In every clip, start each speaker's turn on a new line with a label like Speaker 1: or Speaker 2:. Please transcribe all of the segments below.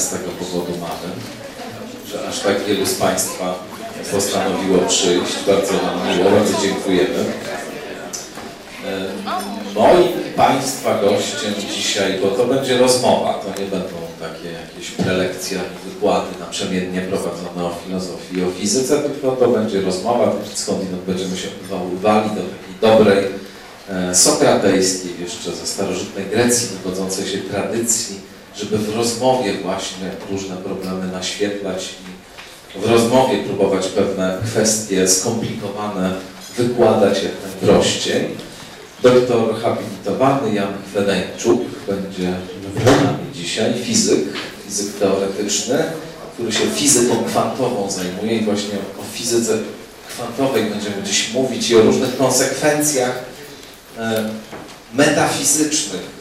Speaker 1: z tego powodu mamy, że aż tak wielu z Państwa postanowiło przyjść. Bardzo nam miło, bardzo dziękujemy. E, Moim Państwa gościem dzisiaj, bo to będzie rozmowa, to nie będą takie jakieś prelekcje, wykłady naprzemiennie prowadzone o filozofii i o fizyce, tylko to będzie rozmowa, skądinąd będziemy się odwoływali do takiej dobrej, e, sokratejskiej jeszcze ze starożytnej Grecji wywodzącej się tradycji, żeby w rozmowie właśnie różne problemy naświetlać i w rozmowie próbować pewne kwestie skomplikowane wykładać jak najprościej. Doktor habilitowany Jan Kwedańczuk będzie z nami dzisiaj, fizyk, fizyk teoretyczny, który się fizyką kwantową zajmuje i właśnie o fizyce kwantowej będziemy dziś mówić i o różnych konsekwencjach e, metafizycznych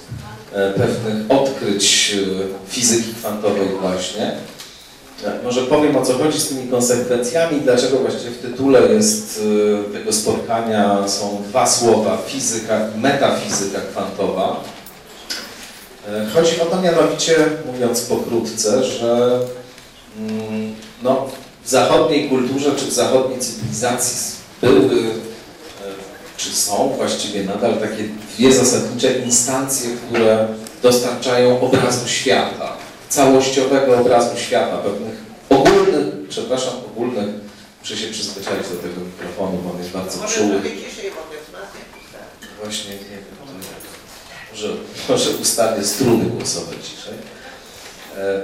Speaker 1: pewnych odkryć e, fizyki kwantowej właśnie. Może powiem o co chodzi z tymi konsekwencjami, dlaczego właściwie w tytule jest tego spotkania są dwa słowa, fizyka i metafizyka kwantowa. Chodzi o to mianowicie, mówiąc pokrótce, że mm, no, w zachodniej kulturze czy w zachodniej cywilizacji były czy są właściwie nadal takie dwie zasadnicze instancje, które dostarczają obrazu świata, całościowego obrazu świata, pewnych ogólnych, przepraszam, ogólnych, muszę się przyzwyczaić do tego mikrofonu, bo on jest bardzo czuły. Właśnie nie wiem, może, może ustawię struny głosowe ciszej. E,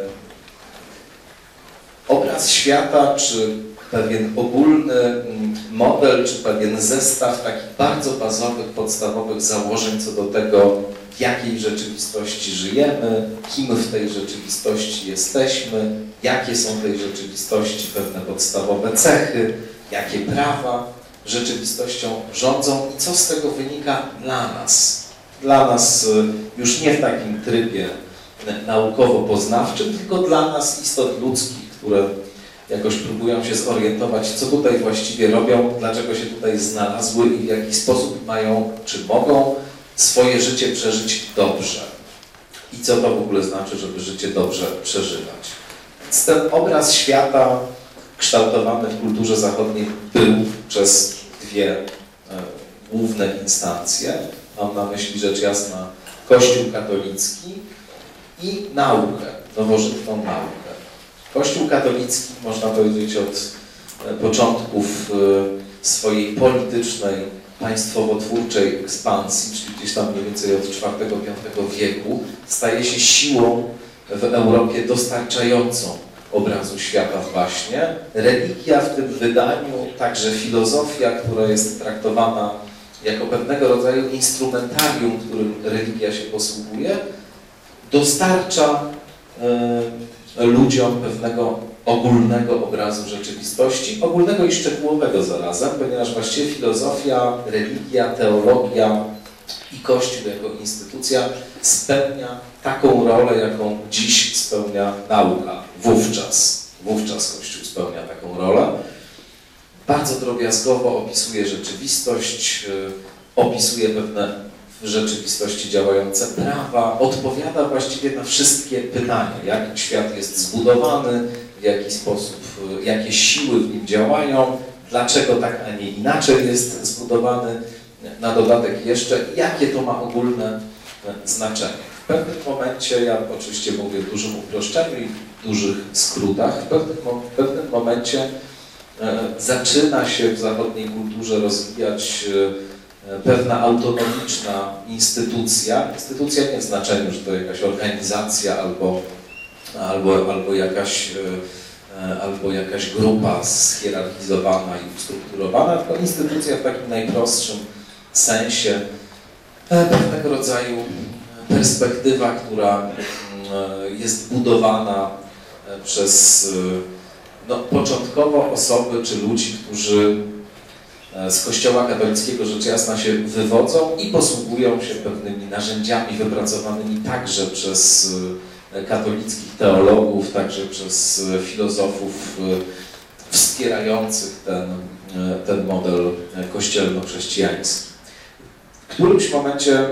Speaker 1: obraz świata, czy pewien ogólny mm, model, czy pewien zestaw takich bardzo bazowych, podstawowych założeń co do tego, w jakiej rzeczywistości żyjemy, kim w tej rzeczywistości jesteśmy, jakie są tej rzeczywistości pewne podstawowe cechy, jakie prawa rzeczywistością rządzą i co z tego wynika dla nas. Dla nas y, już nie w takim trybie naukowo-poznawczym, tylko dla nas istot ludzkich, które jakoś próbują się zorientować, co tutaj właściwie robią, dlaczego się tutaj znalazły i w jaki sposób mają, czy mogą swoje życie przeżyć dobrze. I co to w ogóle znaczy, żeby życie dobrze przeżywać. Więc ten obraz świata kształtowany w kulturze zachodniej był przez dwie e, główne instancje. Mam na myśli rzecz jasna Kościół katolicki i naukę, nowożytną naukę. Kościół katolicki, można powiedzieć, od e, początków e, swojej politycznej, państwowo-twórczej ekspansji, czyli gdzieś tam mniej więcej od IV-V wieku, staje się siłą w Europie dostarczającą obrazu świata właśnie. Religia w tym wydaniu, także filozofia, która jest traktowana jako pewnego rodzaju instrumentarium, którym religia się posługuje, dostarcza y, ludziom pewnego ogólnego obrazu rzeczywistości, ogólnego i szczegółowego zarazem, ponieważ właściwie filozofia, religia, teologia i Kościół jako instytucja spełnia taką rolę, jaką dziś spełnia nauka, wówczas. Wówczas Kościół spełnia taką rolę. Bardzo drobiazgowo opisuje rzeczywistość, y, opisuje pewne w rzeczywistości działające prawa, odpowiada właściwie na wszystkie pytania, jak świat jest zbudowany, w jaki sposób, y, jakie siły w nim działają, dlaczego tak, a nie inaczej jest zbudowany, na dodatek jeszcze, jakie to ma ogólne y, znaczenie. W pewnym momencie, ja oczywiście mówię w dużym uproszczeniu i w dużych skrótach, w pewnym, w pewnym momencie e, zaczyna się w zachodniej kulturze rozwijać pewna autonomiczna instytucja. Instytucja nie w znaczeniu, że to jakaś organizacja albo, albo, albo, jakaś, e, albo jakaś grupa schierarchizowana i ustrukturowana, tylko instytucja w takim najprostszym sensie pewnego rodzaju perspektywa, która mm, jest budowana e, przez e, no, początkowo osoby czy ludzi, którzy e, z Kościoła katolickiego rzecz jasna się wywodzą i posługują się pewnymi narzędziami wypracowanymi także przez katolickich teologów, także przez filozofów wspierających ten, ten model kościelno-chrześcijański. W którymś momencie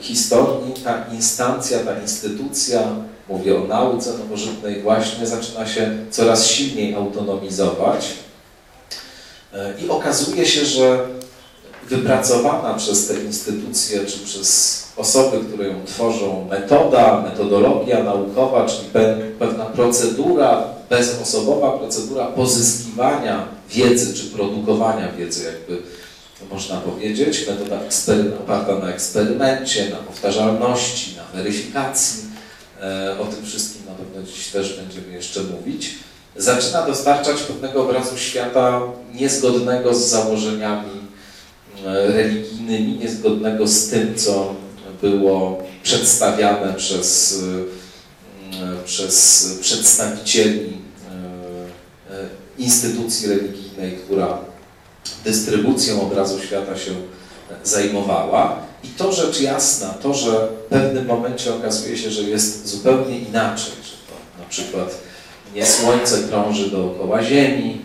Speaker 1: historii ta instancja, ta instytucja mówię o nauce nowożytnej, właśnie zaczyna się coraz silniej autonomizować. I okazuje się, że wypracowana przez te instytucje czy przez osoby, które ją tworzą, metoda, metodologia naukowa, czyli pewna procedura, bezosobowa procedura pozyskiwania wiedzy czy produkowania wiedzy, jakby można powiedzieć, metoda oparta na eksperymencie, na powtarzalności, na weryfikacji. E, o tym wszystkim na pewno dziś też będziemy jeszcze mówić. Zaczyna dostarczać pewnego obrazu świata niezgodnego z założeniami e, religijnymi, niezgodnego z tym, co było przedstawiane przez, e, przez przedstawicieli instytucji religijnej, która dystrybucją obrazu świata się zajmowała. I to rzecz jasna, to, że w pewnym momencie okazuje się, że jest zupełnie inaczej, że to na przykład nie Słońce krąży dookoła Ziemi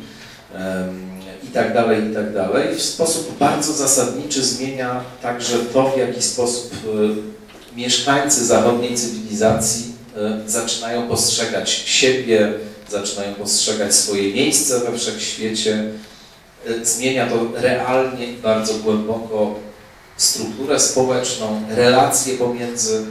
Speaker 1: i tak dalej, i tak dalej, w sposób bardzo zasadniczy zmienia także to, w jaki sposób e, mieszkańcy zachodniej cywilizacji e, zaczynają postrzegać siebie, zaczynają postrzegać swoje miejsce we wszechświecie, e, zmienia to realnie i bardzo głęboko strukturę społeczną, relacje pomiędzy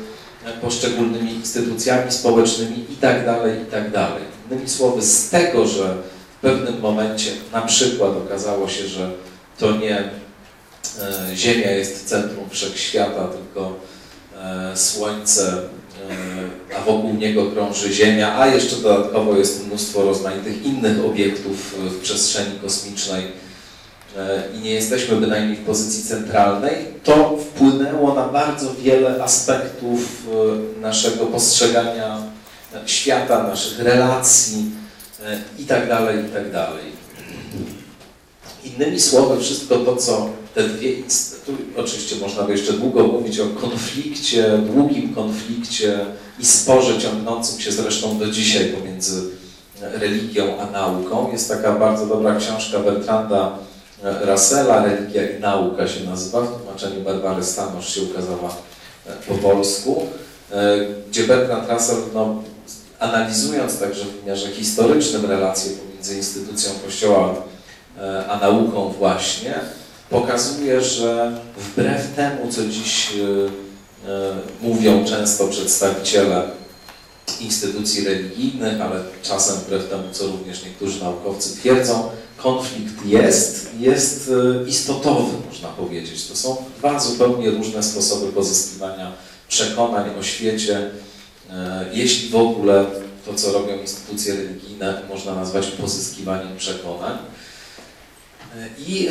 Speaker 1: poszczególnymi instytucjami społecznymi tak itd. Innymi słowy, z tego, że w pewnym momencie na przykład okazało się, że to nie e, Ziemia jest centrum wszechświata, tylko Słońce E, a wokół niego krąży Ziemia, a jeszcze dodatkowo jest mnóstwo rozmaitych innych obiektów w przestrzeni kosmicznej e, i nie jesteśmy bynajmniej w pozycji centralnej, to wpłynęło na bardzo wiele aspektów e, naszego postrzegania świata, naszych relacji itd., tak itd. Tak Innymi słowy, wszystko to, co te dwie instytucje, oczywiście można by jeszcze długo mówić o konflikcie, długim konflikcie i sporze ciągnącym się zresztą do dzisiaj pomiędzy religią a nauką. Jest taka bardzo dobra książka Bertranda Russella, Religia i nauka się nazywa, w tłumaczeniu Barbary Stanosz się ukazała po polsku, gdzie Bertrand Russell, no, analizując także w wymiarze historycznym relacje pomiędzy instytucją Kościoła a nauką właśnie, pokazuje, że wbrew temu, co dziś e, e, mówią często przedstawiciele instytucji religijnych, ale czasem wbrew temu, co również niektórzy naukowcy twierdzą, konflikt jest, jest e, istotowy, można powiedzieć. To są dwa zupełnie różne sposoby pozyskiwania przekonań o świecie, jeśli w ogóle to, co robią instytucje religijne, można nazwać pozyskiwaniem przekonań. I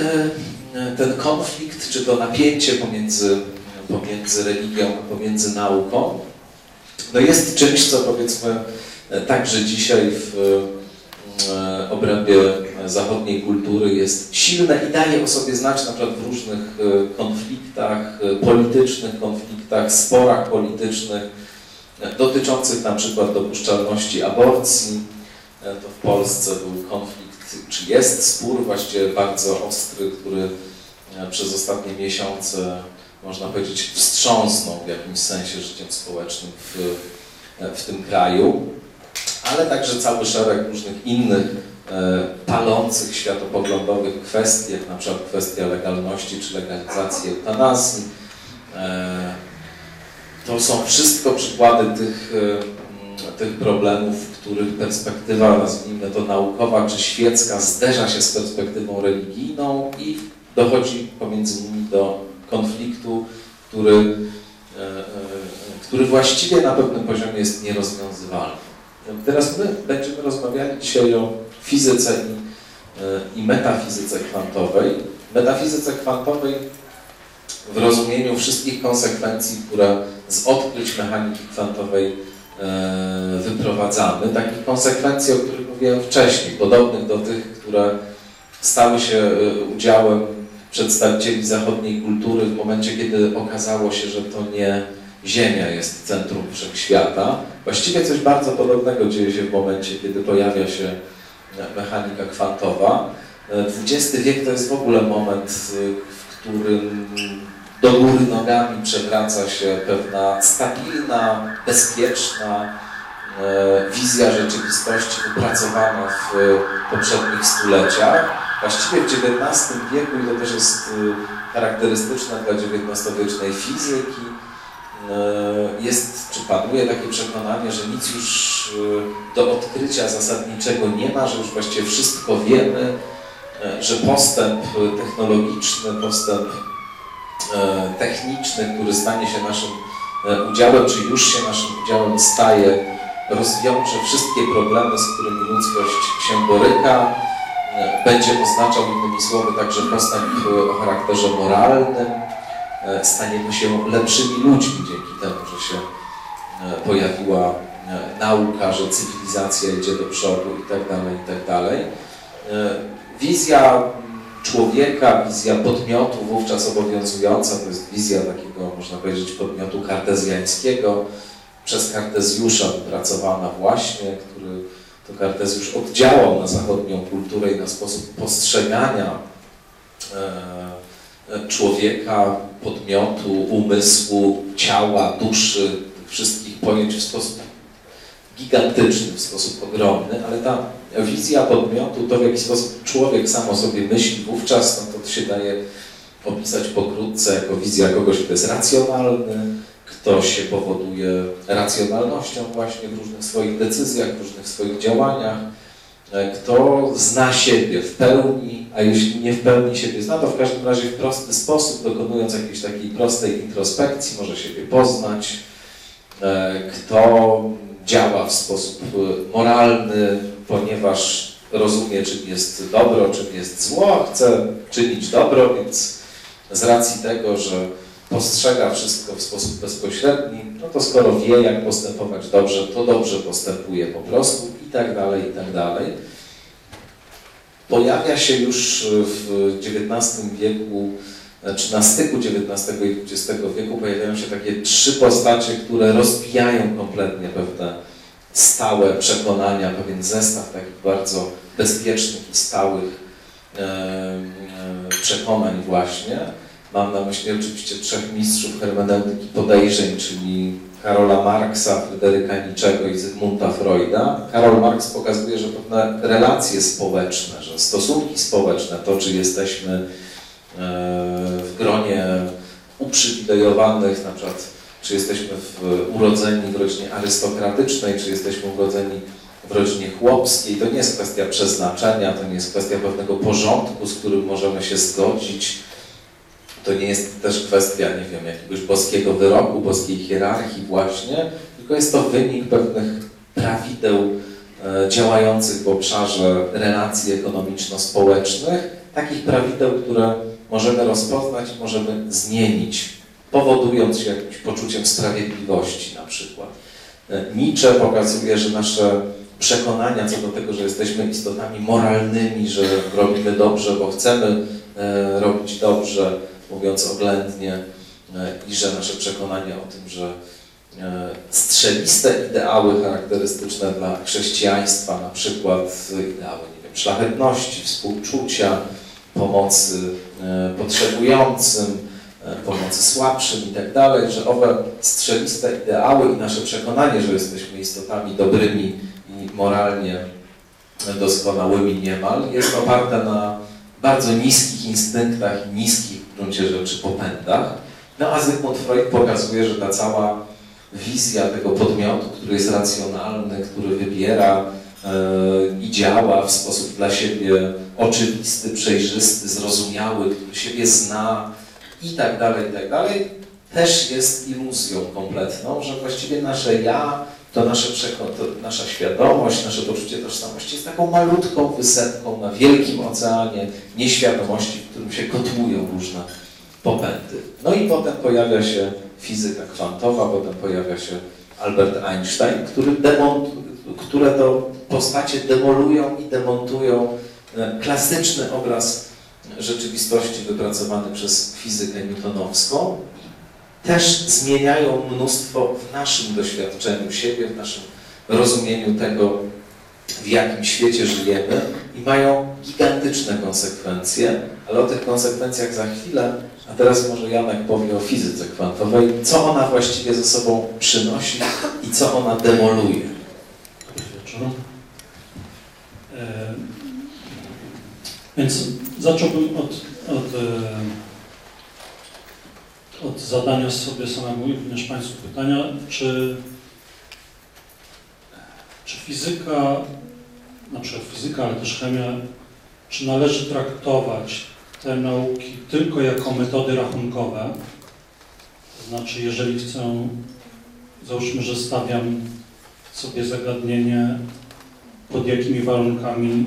Speaker 1: e, ten konflikt, czy to napięcie pomiędzy, pomiędzy religią, pomiędzy nauką, no jest czymś, co powiedzmy także dzisiaj w e, obrębie zachodniej kultury jest silne i daje o sobie znać na przykład w różnych e, konfliktach politycznych, konfliktach, sporach politycznych dotyczących na przykład dopuszczalności aborcji. To w Polsce był konflikt czy jest spór właściwie bardzo ostry, który e, przez ostatnie miesiące, można powiedzieć, wstrząsnął w jakimś sensie życiem społecznym w, e, w tym kraju, ale także cały szereg różnych innych e, palących światopoglądowych kwestii, jak na przykład kwestia legalności czy legalizacji eutanazji. To są wszystko przykłady tych tych problemów, których perspektywa, nazwijmy to naukowa czy świecka, zderza się z perspektywą religijną i dochodzi pomiędzy nimi do konfliktu, który, e, e, który właściwie na pewnym poziomie jest nierozwiązywalny. Teraz my będziemy rozmawiali dzisiaj o fizyce i, i metafizyce kwantowej. Metafizyce kwantowej w rozumieniu wszystkich konsekwencji, które z odkryć mechaniki kwantowej E, wyprowadzamy, takich konsekwencji, o których mówiłem wcześniej, podobnych do tych, które stały się e, udziałem przedstawicieli zachodniej kultury w momencie, kiedy okazało się, że to nie Ziemia jest centrum wszechświata. Właściwie coś bardzo podobnego dzieje się w momencie, kiedy pojawia się mechanika kwantowa. XX e, wiek to jest w ogóle moment, w którym do góry nogami przewraca się pewna stabilna, bezpieczna, e, wizja rzeczywistości wypracowana w poprzednich stuleciach. Właściwie w XIX wieku, i to też jest e, charakterystyczne dla XIX-wiecznej fizyki, e, jest, czy panuje takie przekonanie, że nic już do odkrycia zasadniczego nie ma, że już właściwie wszystko wiemy, że postęp technologiczny, postęp techniczny, który stanie się naszym udziałem, czy już się naszym udziałem staje, rozwiąże wszystkie problemy, z którymi ludzkość się boryka, będzie oznaczał innymi słowy także postęp o charakterze moralnym, staniemy się lepszymi ludźmi dzięki temu, że się pojawiła nauka, że cywilizacja idzie do przodu itd. Tak itd. Tak wizja człowieka, wizja podmiotu wówczas obowiązująca, to jest wizja takiego, można powiedzieć, podmiotu kartezjańskiego, przez Kartezjusza wypracowana właśnie, który to Kartezjusz oddziałał na zachodnią kulturę i na sposób postrzegania e, człowieka, podmiotu, umysłu, ciała, duszy, tych wszystkich pojęć w sposób gigantyczny, w sposób ogromny, ale ta wizja podmiotu, to w jaki sposób człowiek sam o sobie myśli wówczas, no to się daje opisać pokrótce jako wizja kogoś, kto jest racjonalny, kto się powoduje racjonalnością właśnie w różnych swoich decyzjach, w różnych swoich działaniach, e, kto zna siebie w pełni, a jeśli nie w pełni siebie zna, to w każdym razie w prosty sposób, dokonując jakiejś takiej prostej introspekcji, może siebie poznać, e, kto działa w sposób moralny, ponieważ rozumie, czym jest dobro, czym jest zło, chce czynić dobro, więc z racji tego, że postrzega wszystko w sposób bezpośredni, no to skoro wie, jak postępować dobrze, to dobrze postępuje po prostu i tak dalej, i tak dalej. Pojawia się już w XIX wieku, czy na styku XIX i XX wieku pojawiają się takie trzy postacie, które rozbijają kompletnie pewne stałe przekonania, pewien zestaw takich bardzo bezpiecznych i stałych przekonań właśnie. Mam na myśli oczywiście trzech mistrzów hermeneutyki podejrzeń, czyli Karola Marksa, Fryderyka Niczego i Zygmunta Freuda. Karol Marx pokazuje, że pewne relacje społeczne, że stosunki społeczne, to czy jesteśmy w gronie uprzywilejowanych, na przykład czy jesteśmy w, urodzeni w rodzinie arystokratycznej, czy jesteśmy urodzeni w rodzinie chłopskiej, to nie jest kwestia przeznaczenia, to nie jest kwestia pewnego porządku, z którym możemy się zgodzić, to nie jest też kwestia, nie wiem, jakiegoś boskiego wyroku, boskiej hierarchii właśnie, tylko jest to wynik pewnych prawideł e, działających w obszarze relacji ekonomiczno-społecznych, takich prawideł, które możemy rozpoznać i możemy zmienić, powodując się jakimś poczuciem sprawiedliwości na przykład. E, Nietzsche pokazuje, że nasze przekonania co do tego, że jesteśmy istotami moralnymi, że robimy dobrze, bo chcemy e, robić dobrze, mówiąc oględnie, e, i że nasze przekonanie o tym, że strzeliste ideały charakterystyczne dla chrześcijaństwa, na przykład ideały nie wiem, szlachetności, współczucia, pomocy e, potrzebującym, pomocy słabszym i tak dalej, że owe strzeliste ideały i nasze przekonanie, że jesteśmy istotami dobrymi i moralnie doskonałymi niemal, jest oparte na bardzo niskich instynktach i niskich gruncie rzeczy popędach. No a Zygmunt Freud pokazuje, że ta cała wizja tego podmiotu, który jest racjonalny, który wybiera e, i działa w sposób dla siebie oczywisty, przejrzysty, zrozumiały, który siebie zna i tak dalej, i tak dalej, też jest iluzją kompletną, że właściwie nasze ja, to, nasze to nasza świadomość, nasze poczucie tożsamości jest taką malutką wysepką na wielkim oceanie nieświadomości, w którym się kotłują różne popędy. No i potem pojawia się fizyka kwantowa, potem pojawia się Albert Einstein, który demont, które to postacie demolują i demontują e, klasyczny obraz rzeczywistości wypracowany przez fizykę newtonowską. Też zmieniają mnóstwo w naszym doświadczeniu siebie, w naszym rozumieniu tego, w jakim świecie żyjemy i mają gigantyczne konsekwencje, ale o tych konsekwencjach za chwilę. A teraz może Janek powie o fizyce kwantowej, co ona właściwie ze sobą przynosi i co ona demoluje.
Speaker 2: Więc zacząłbym od, od, e, od zadania sobie samemu i również Państwu pytania, czy, czy fizyka, na przykład fizyka, ale też chemia, czy należy traktować te nauki tylko jako metody rachunkowe? To znaczy, jeżeli chcę, załóżmy, że stawiam sobie zagadnienie, pod jakimi warunkami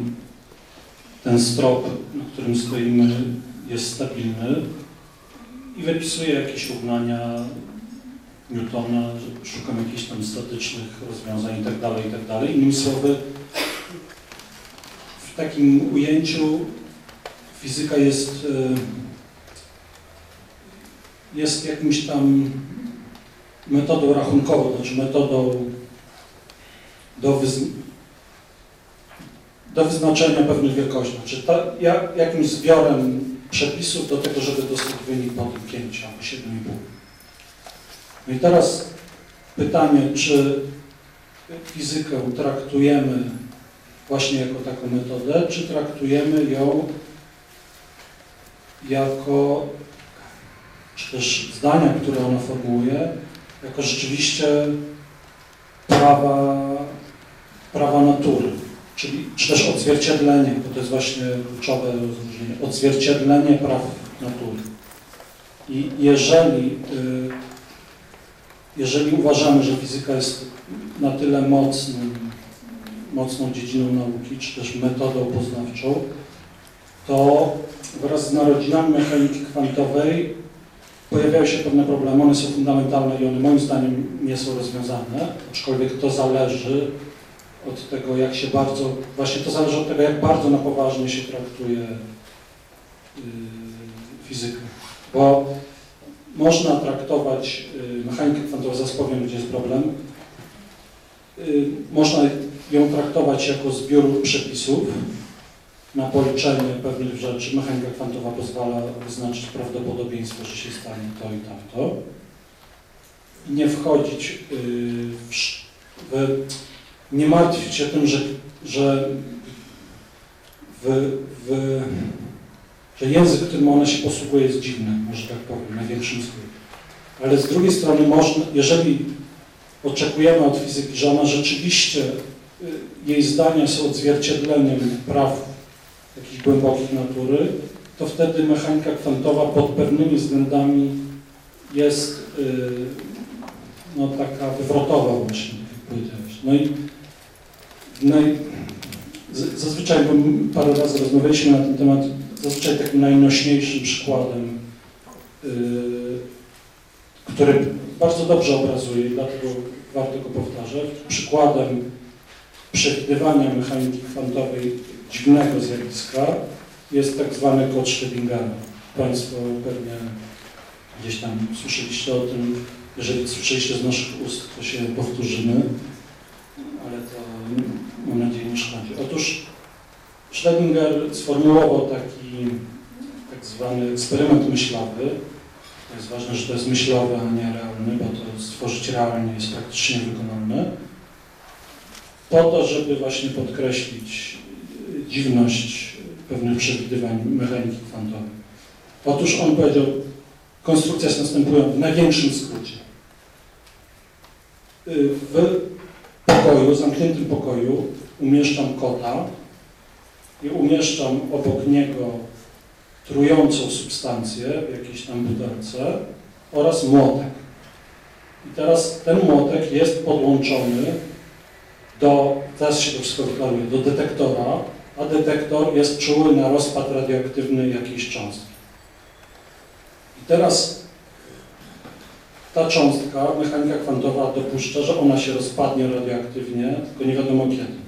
Speaker 2: ten strop, na którym stoimy, jest stabilny i wypisuję jakieś równania Newtona, szukam jakichś tam statycznych rozwiązań itd., itd. Innymi słowy, w takim ujęciu fizyka jest, jest jakimś tam metodą rachunkową, znaczy metodą do, do wyznaczenia pewnych wielkości. Znaczy ta, jak, jakimś zbiorem przepisów do tego, żeby dostać wynik po tym 5 albo 7,5. No i teraz pytanie, czy fizykę traktujemy właśnie jako taką metodę, czy traktujemy ją jako, czy też zdania, które ona formułuje, jako rzeczywiście prawa, prawa natury, czyli czy też odzwierciedlenie, bo to jest właśnie kluczowe rozróżnienie, odzwierciedlenie praw natury. I jeżeli, jeżeli uważamy, że fizyka jest na tyle mocnym, mocną dziedziną nauki, czy też metodą poznawczą, to wraz z narodzinami mechaniki kwantowej pojawiają się pewne problemy, one są fundamentalne i one moim zdaniem nie są rozwiązane, aczkolwiek to zależy od tego, jak się bardzo, właśnie to zależy od tego, jak bardzo na poważnie się traktuje yy, fizykę. Bo można traktować yy, mechanikę kwantową, zaraz powiem, gdzie jest problem, yy, można ją traktować jako zbiór przepisów, na policzenie pewnych rzeczy. Mechanika kwantowa pozwala wyznaczyć prawdopodobieństwo, że się stanie to i tamto. Nie wchodzić w, w nie martwić się tym, że, że, w, w, że język, którym ona się posługuje jest dziwny, może tak powiem, na większym skrócie. Ale z drugiej strony można, jeżeli oczekujemy od fizyki, że ona rzeczywiście, jej zdania są odzwierciedleniem praw jakichś głębokich natury, to wtedy mechanika kwantowa pod pewnymi względami jest yy, no, taka wywrotowa właśnie, jak powiedziałeś. No i, no i zazwyczaj, bo parę razy rozmawialiśmy na ten temat, zazwyczaj takim najnośniejszym przykładem, yy, który bardzo dobrze obrazuje, dlatego warto go powtarzać, przykładem przewidywania mechaniki kwantowej dziwnego zjawiska jest tak zwany kod Schrödingera. Państwo pewnie gdzieś tam słyszeliście o tym. Jeżeli słyszeliście z naszych ust, to się powtórzymy, ale to mam nadzieję nie szkodzi. Otóż Schrödinger sformułował taki tak zwany eksperyment myślowy. To jest ważne, że to jest myślowy, a nie realny, bo to stworzyć realnie jest praktycznie wykonalne. Po to, żeby właśnie podkreślić dziwność pewnych przewidywań mechaniki kwantowej. Otóż on powiedział, konstrukcja jest następująca w największym skrócie. W pokoju, zamkniętym pokoju umieszczam kota i umieszczam obok niego trującą substancję w jakiejś tam butelce oraz młotek. I teraz ten młotek jest podłączony do, teraz się to wszystko do detektora, a detektor jest czuły na rozpad radioaktywny jakiejś cząstki. I teraz ta cząstka, mechanika kwantowa dopuszcza, że ona się rozpadnie radioaktywnie, tylko nie wiadomo kiedy.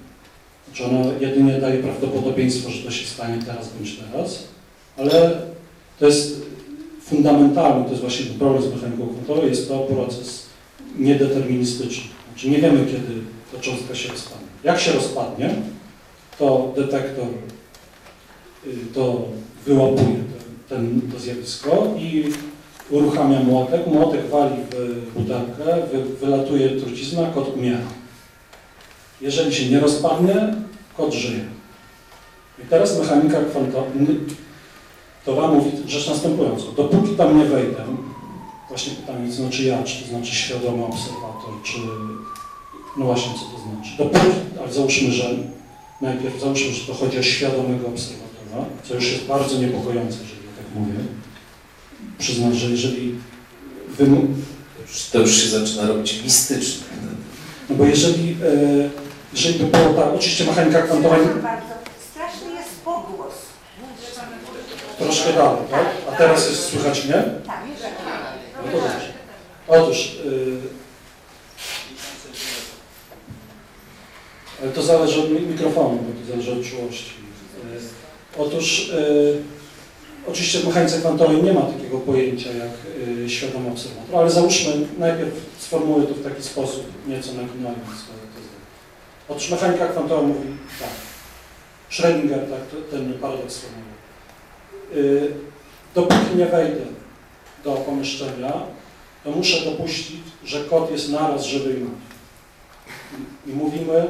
Speaker 2: Znaczy ona jedynie daje prawdopodobieństwo, że to się stanie teraz bądź teraz, ale to jest fundamentalny, to jest właśnie problem z mechaniką kwantową, jest to proces niedeterministyczny. Znaczy nie wiemy, kiedy ta cząstka się rozpadnie. Jak się rozpadnie, to detektor y, to wyłapuje ten, to zjawisko i uruchamia młotek. Młotek wali w butelkę, wy, wylatuje trucizna, kot umiera. Jeżeli się nie rozpadnie, kot żyje. I teraz mechanika kwantowa mówi rzecz następującą. Dopóki tam nie wejdę, właśnie pytanie, co znaczy ja, czy to znaczy świadomy obserwator, czy no właśnie, co to znaczy. Dopóki, ale załóżmy, że najpierw załóżmy, że to chodzi o świadomego obserwatora, co już jest bardzo niepokojące, jeżeli tak mówię. Przyznam, że jeżeli wy,
Speaker 1: To już się zaczyna robić mistyczne.
Speaker 2: no bo jeżeli, e, jeżeli by było tak, oczywiście mechanika kwantowa
Speaker 3: bardzo, straszny jest pogłos.
Speaker 2: troszkę dalej, tak? A teraz jest słychać mnie?
Speaker 3: Tak.
Speaker 2: No to dobrze. Otóż, y, ale to zależy od mi- mikrofonu, bo to zależy od czułości. Y, Otóż, y, oczywiście w mechanice kwantowej nie ma takiego pojęcia jak y, świadomy obserwator, ale załóżmy, najpierw sformułuję to w taki sposób, nieco naginając swoje tezy. Otóż mechanika kwantowa mówi tak, Schrödinger tak ten paradoks sformułował. Y, Dopóki nie wejdę do pomieszczenia, to muszę dopuścić, że kot jest naraz żywy i martwy. I, mówimy,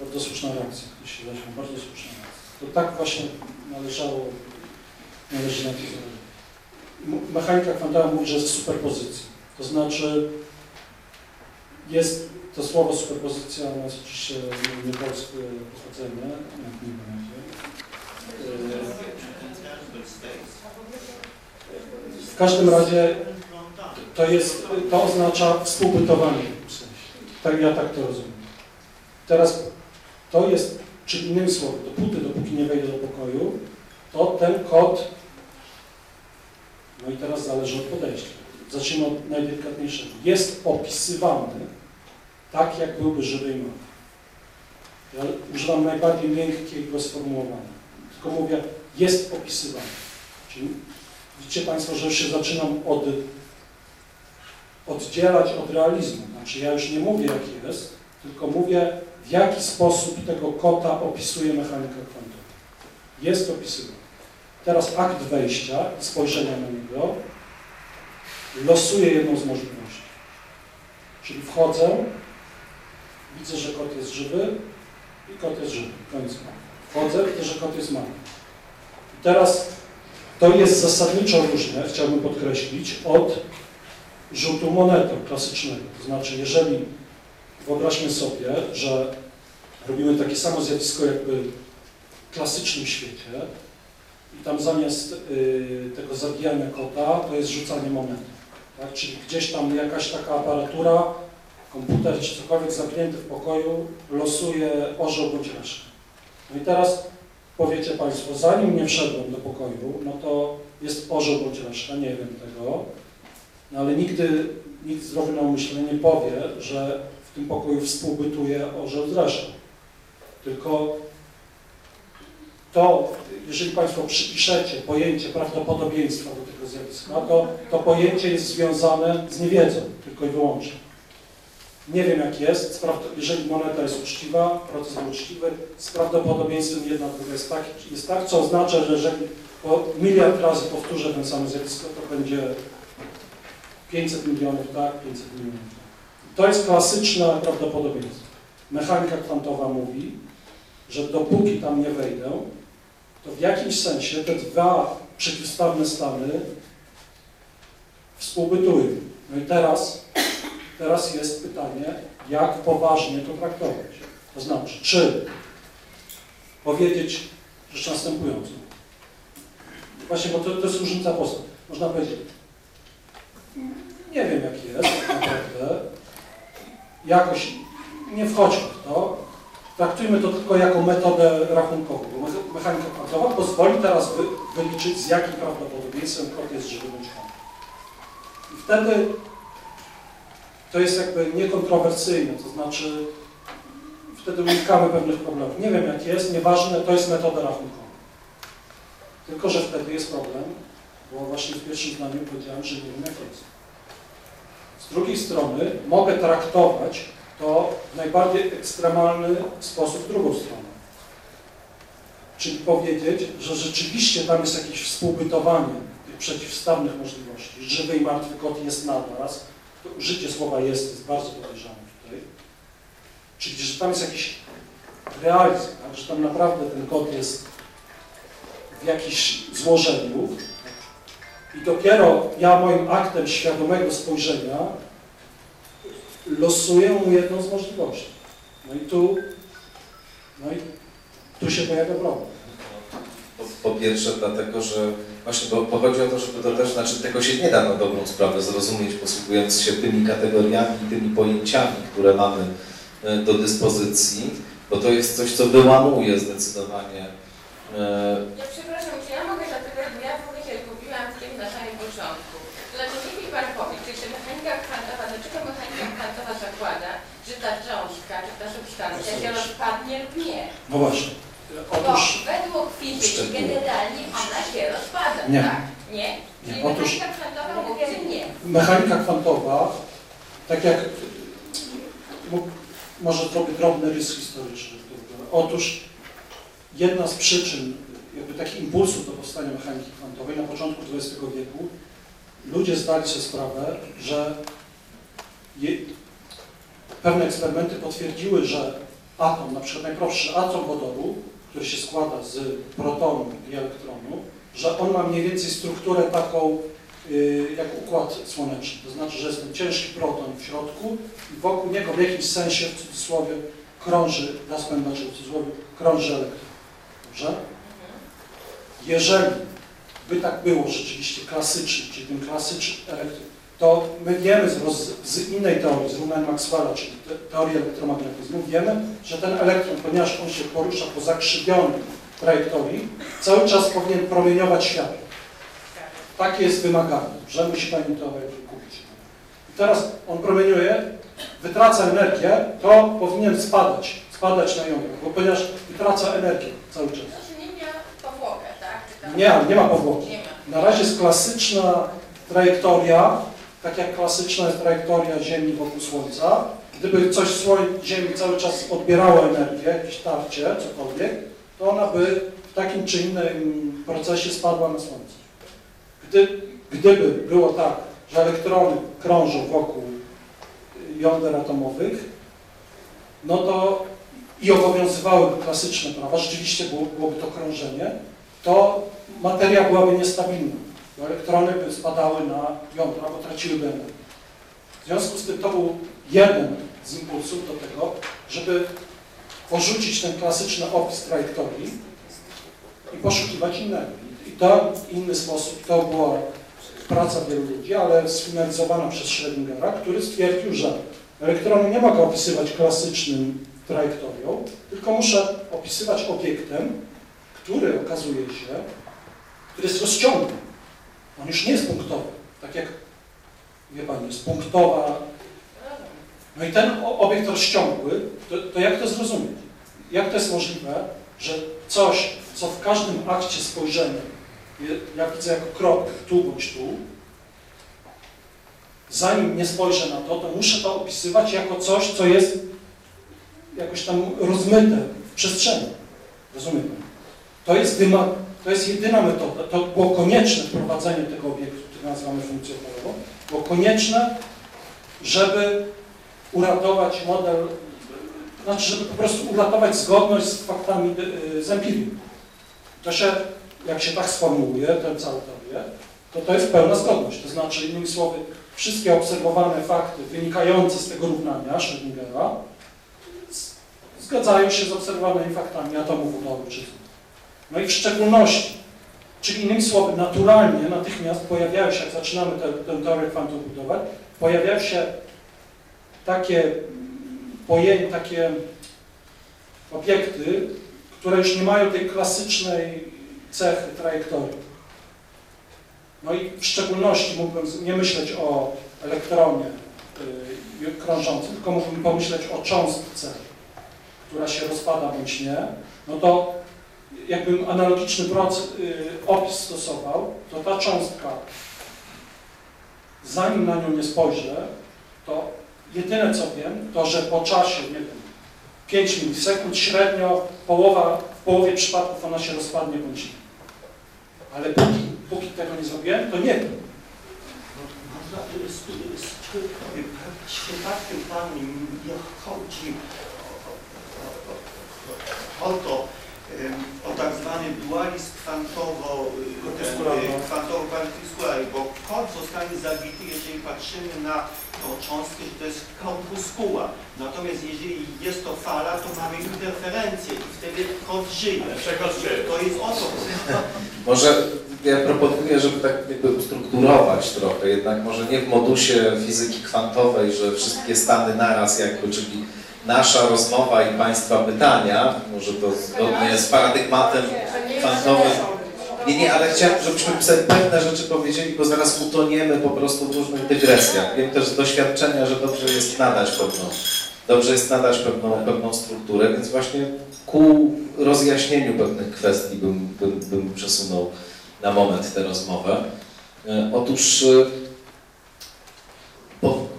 Speaker 2: bardzo słuszna reakcja, się zaśmiał, bardzo słuszna reakcja. To tak właśnie należało, należy na to zależeć. M- Mechanika kwantowa mówi, że jest superpozycji. To znaczy, jest to słowo superpozycja, ma oczywiście nie- niepolskie pochodzenie, będzie. W każdym razie to jest, to oznacza współbytowanie w sensie. Tak, ja tak to rozumiem. Teraz to jest, czyli innymi słowy, dopóty, dopóki nie wejdę do pokoju, to ten kod, no i teraz zależy od podejścia. Zacznijmy od najdelikatniejszego. Jest opisywany tak, jak byłby żywy i martwy. Ja używam najbardziej miękkiego sformułowania. Tylko mówię, jest opisywany. Czyli widzicie Państwo, że już się zaczynam od, oddzielać od realizmu. Znaczy ja już nie mówię jak jest, tylko mówię w jaki sposób tego kota opisuje mechanika kwantowa. Jest opisywany. Teraz akt wejścia spojrzenia na niego losuję jedną z możliwości. Czyli wchodzę, widzę, że kot jest żywy i kot jest żywy. Koniec. Wchodzę, widzę, że kot jest martwy. I teraz to jest zasadniczo różne, chciałbym podkreślić, od rzutu monetą klasycznego. To znaczy, jeżeli wyobraźmy sobie, że robimy takie samo zjawisko jakby w klasycznym świecie i tam zamiast y, tego zabijania kota, to jest rzucanie monetą. Tak? Czyli gdzieś tam jakaś taka aparatura, komputer czy cokolwiek zamknięty w pokoju losuje orzeł bądź resztę. No i teraz powiecie Państwo, zanim nie wszedłem do pokoju, no to jest orzeł bądź reszta, nie wiem tego, no ale nigdy nikt zdrowy na umyśle nie powie, że w tym pokoju współbytuje orzeł z resztą. Tylko to, jeżeli Państwo przypiszecie pojęcie prawdopodobieństwa do tego zjawiska, to to pojęcie jest związane z niewiedzą, tylko i wyłącznie. Nie wiem jak jest, jeżeli moneta jest uczciwa, proces był uczciwy, z prawdopodobieństwem jedna druga jest tak, jest tak, co oznacza, że jeżeli miliard razy powtórzę ten sam zjawisko, to będzie 500 milionów tak, 500 milionów. To jest klasyczne prawdopodobieństwo. Mechanika kwantowa mówi, że dopóki tam nie wejdę, to w jakimś sensie te dwa przeciwstawne stany współbytują. No i teraz, teraz jest pytanie, jak poważnie to traktować. To znaczy, czy powiedzieć rzecz następującą. Właśnie, bo to, to jest różnica postaw. Można powiedzieć, nie wiem jaki jest tak naprawdę, jakoś nie wchodźmy w to, traktujmy to tylko jako metodę rachunkową, mechanika kwantowa pozwoli teraz wy, wyliczyć z jakim prawdopodobieństwem krok jest żywy bądź martwy. I wtedy to jest jakby niekontrowersyjne, to znaczy wtedy unikamy pewnych problemów. Nie wiem jak jest, nieważne, to jest metoda rachunkowa. Tylko, że wtedy jest problem, bo właśnie w pierwszym zdaniu powiedziałem, że nie wiem jak jest. Z drugiej strony mogę traktować to w najbardziej ekstremalny sposób drugą stronę. Czyli powiedzieć, że rzeczywiście tam jest jakieś współbytowanie tych przeciwstawnych możliwości. Żywy i martwy kot jest naraz. To użycie słowa jest jest bardzo podejrzane tutaj. Czyli, że tam jest jakiś realizm, tak, że tam naprawdę ten kod jest w jakimś złożeniu i dopiero ja moim aktem świadomego spojrzenia losuję mu jedną z możliwości. No i tu, no i tu się pojawia problem.
Speaker 1: Po, po pierwsze dlatego, że właśnie bo, bo chodzi o to, żeby to też, znaczy tego się nie da na dobrą sprawę zrozumieć, posługując się tymi kategoriami i tymi pojęciami, które mamy e, do dyspozycji, bo to jest coś, co wyłamuje zdecydowanie e,
Speaker 4: Ja przepraszam, czy ja mogę zapytać, bo ja w ogóle się zgubiłam w tym na samym początku. To znaczy, niech mi Pan powie, czy jeszcze mechanika kwantowa, dlaczego mechanika kwantowa zakłada, że ta cząstka, czy ta substancja się rozpadnie lub nie?
Speaker 2: No właśnie.
Speaker 4: Bo
Speaker 2: Otóż
Speaker 4: według fizyki
Speaker 1: Szczegóły.
Speaker 4: generalnie ona się rozpada,
Speaker 2: Nie.
Speaker 4: tak? Nie? Czyli
Speaker 2: Nie. Otóż-
Speaker 4: mechanika kwantowa mówi, że nie.
Speaker 2: mechanika kwantowa, tak jak mo- może zrobię drobny rys historyczny. Otóż jedna z przyczyn jakby takich impulsów do powstania mechaniki kwantowej na początku XX wieku ludzie zdali sobie sprawę, że pewne eksperymenty potwierdziły, że atom, na przykład najprostszy atom wodoru, który się składa z protonu i elektronu, że on ma mniej więcej strukturę taką y, jak układ słoneczny. To znaczy, że jest ten ciężki proton w środku i wokół niego w jakimś sensie, w cudzysłowie, krąży, raz znaczy w cudzysłowie, krąży elektron. Dobrze? Jeżeli by tak było rzeczywiście klasycznie, czyli ten klasyczny elektron, to my wiemy z, z innej teorii, z równania Maxwella, czyli te, teorii elektromagnetyzmu, wiemy, że ten elektron, ponieważ on się porusza po zakrzywionej trajektorii, cały czas powinien promieniować światło. Takie jest wymaganie, że musi Pani to kupić. I teraz on promieniuje, wytraca energię, to powinien spadać, spadać na jądro, bo ponieważ wytraca energię cały czas.
Speaker 4: Znaczy nie miała powłokę, tak?
Speaker 2: Nie, nie ma powłoki. Na razie jest klasyczna trajektoria, tak jak klasyczna jest trajektoria Ziemi wokół Słońca. Gdyby coś Ziemi cały czas odbierało energię, jakieś tarcie, cokolwiek, to ona by w takim czy innym procesie spadła na Słońce. Gdy, gdyby było tak, że elektrony krążą wokół jąder atomowych, no to i obowiązywałyby klasyczne prawa, rzeczywiście było, byłoby to krążenie, to materia byłaby niestabilna, elektrony by spadały na jądra, bo traciłyby energię. W związku z tym to był jeden z impulsów do tego, żeby porzucić ten klasyczny opis trajektorii i poszukiwać innego. I to inny sposób, to była praca wielu ludzi, ale sfinalizowana przez Schrödingera, który stwierdził, że elektrony nie mogę opisywać klasycznym trajektorią, tylko muszę opisywać obiektem, który okazuje się, który jest rozciągły. On już nie jest punktowy, tak jak, wie Pani, jest punktowa. No i ten obiekt rozciągły, to, to jak to zrozumieć? Jak to jest możliwe, że coś, co w każdym akcie spojrzenia, ja widzę jako krok tu bądź tu, zanim nie spojrzę na to, to muszę to opisywać jako coś, co jest jakoś tam rozmyte w przestrzeni. Rozumie Pan? To jest, wyma- to jest jedyna metoda. To było konieczne wprowadzenie tego obiektu, który nazywamy funkcją polową. Było konieczne, żeby uratować model, znaczy, żeby po prostu uratować zgodność z faktami y, z empirium. To się, jak się tak sformułuje, tę całą teorię, to to jest pełna zgodność. To znaczy, innymi słowy, wszystkie obserwowane fakty wynikające z tego równania Schrödingera zgadzają się z obserwowanymi faktami atomu wodoru czy no i w szczególności, czyli innymi słowy, naturalnie natychmiast pojawiają się, jak zaczynamy tę, tę teorię budować, pojawiają się takie pojęcia, takie obiekty, które już nie mają tej klasycznej cechy trajektorii. No i w szczególności mógłbym nie myśleć o elektronie y, krążącym, tylko mógłbym pomyśleć o cząstce, która się rozpada bądź nie, no to jakbym analogiczny proces, y, opis stosował, to ta cząstka, zanim na nią nie spojrzę, to jedyne co wiem, to że po czasie, nie wiem, 5 milisekund średnio połowa, w połowie przypadków ona się rozpadnie bądź nie. Ale póki, póki tego nie zrobiłem, to nie wiem.
Speaker 5: Można, z, przypadkiem Pani chodzi o, to, o tak zwany dualizm kwantowo,
Speaker 2: Korpuskularny.
Speaker 5: kwantowo-kwantowo bo kod zostanie zabity, jeżeli patrzymy na tą cząstkę, że to jest korpuskuła. Natomiast jeżeli jest to fala, to mamy interferencję i wtedy kod żyje. To jest o to.
Speaker 1: Może ja proponuję, żeby tak jakby ustrukturować trochę, jednak może nie w modusie fizyki kwantowej, że wszystkie stany naraz jakby, czyli nasza rozmowa i Państwa pytania, może to zgodnie z paradygmatem kwantowym. Nie, nie, ale chciałem, żebyśmy sobie pewne rzeczy powiedzieli, bo zaraz utoniemy po prostu w różnych dygresjach. Wiem też z doświadczenia, że dobrze jest nadać pewną, dobrze jest nadać pewną, pewną strukturę, więc właśnie ku rozjaśnieniu pewnych kwestii bym, bym, bym przesunął na moment tę rozmowę. E, Otóż e,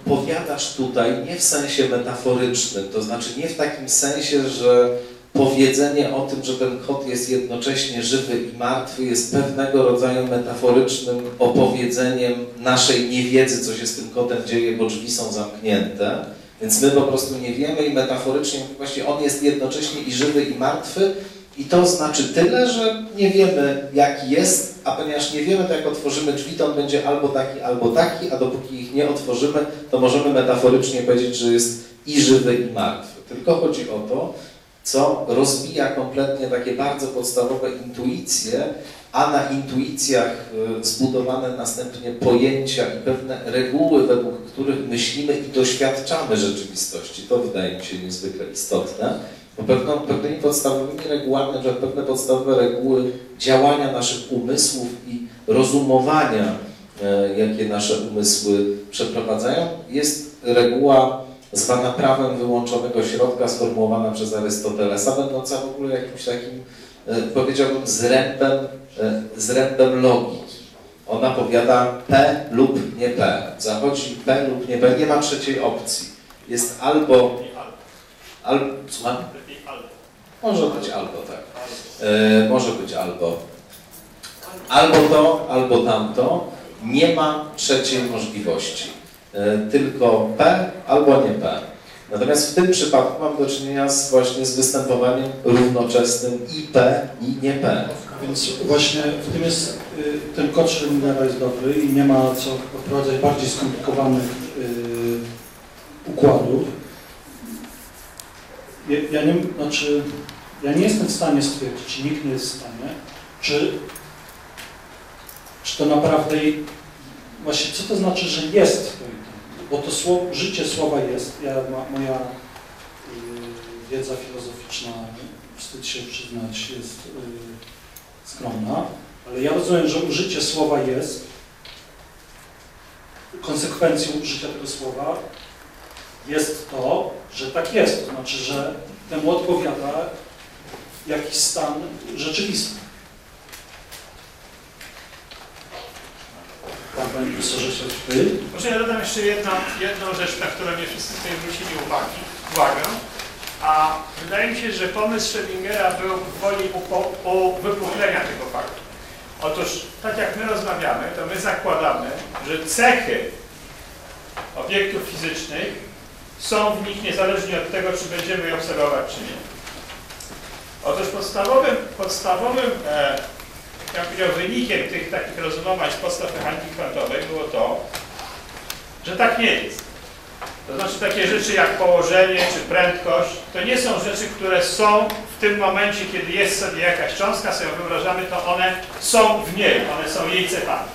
Speaker 1: powiadasz tutaj nie w sensie metaforycznym, to znaczy nie w takim sensie, że powiedzenie o tym, że ten kot jest jednocześnie żywy i martwy jest pewnego rodzaju metaforycznym opowiedzeniem naszej niewiedzy, co się z tym kotem dzieje, bo drzwi są zamknięte. Więc my po prostu nie wiemy i metaforycznie właśnie on jest jednocześnie i żywy i martwy, i to znaczy tyle, że nie wiemy jaki jest, a ponieważ nie wiemy, to jak otworzymy drzwi, to on będzie albo taki, albo taki, a dopóki ich nie otworzymy, to możemy metaforycznie powiedzieć, że jest i żywy, i martwy. Tylko chodzi o to, co rozbija kompletnie takie bardzo podstawowe intuicje, a na intuicjach y, zbudowane następnie pojęcia i pewne reguły, według których myślimy i doświadczamy rzeczywistości. To wydaje mi się niezwykle istotne. Pewną, pewnymi podstawowymi regułami, że pewne podstawowe reguły działania naszych umysłów i rozumowania, e, jakie nasze umysły przeprowadzają, jest reguła zwana prawem wyłączonego środka, sformułowana przez Arystotelesa, będąca w ogóle jakimś takim, e, powiedziałbym, zrębem, e, zrębem logiki. Ona powiada P lub nie P. Zachodzi P lub nie P, nie ma trzeciej opcji. Jest albo, albo słucham? Może być albo tak. E, może być albo. Albo to, albo tamto. Nie ma trzeciej możliwości. E, tylko P albo nie P. Natomiast w tym przypadku mam do czynienia z, właśnie z występowaniem równoczesnym i P i nie P.
Speaker 2: Więc właśnie w tym jest, y, ten kod Schrödingera jest dobry i nie ma co wprowadzać bardziej skomplikowanych y, układów. Ja, ja, nie, znaczy, ja nie jestem w stanie stwierdzić, nikt nie jest w stanie, czy, czy to naprawdę, właśnie co to znaczy, że jest to i to? Bo to słowo, życie słowa jest, ja, moja y, wiedza filozoficzna, wstyd się przyznać, jest y, skromna, ale ja rozumiem, że użycie słowa jest, konsekwencją użycia tego słowa jest to, że tak jest, to znaczy, że temu odpowiada jakiś stan rzeczywisty. Pan Panie Profesorze?
Speaker 6: Może ja dodam jeszcze jedną, jedną rzecz, na którą nie wszyscy tutaj zwrócili uwagi, uwagę. A wydaje mi się, że pomysł Schrödingera był woli uwypuklenia tego faktu. Otóż, tak jak my rozmawiamy, to my zakładamy, że cechy obiektów fizycznych są w nich niezależnie od tego, czy będziemy je obserwować, czy nie. Otóż podstawowym, podstawowym e, jak powiedział, wynikiem tych takich rozumowań z podstaw mechaniki kwantowej było to, że tak nie jest. To znaczy takie rzeczy jak położenie czy prędkość, to nie są rzeczy, które są w tym momencie, kiedy jest sobie jakaś cząstka, sobie wyobrażamy, to one są w niej, one są jej cechami.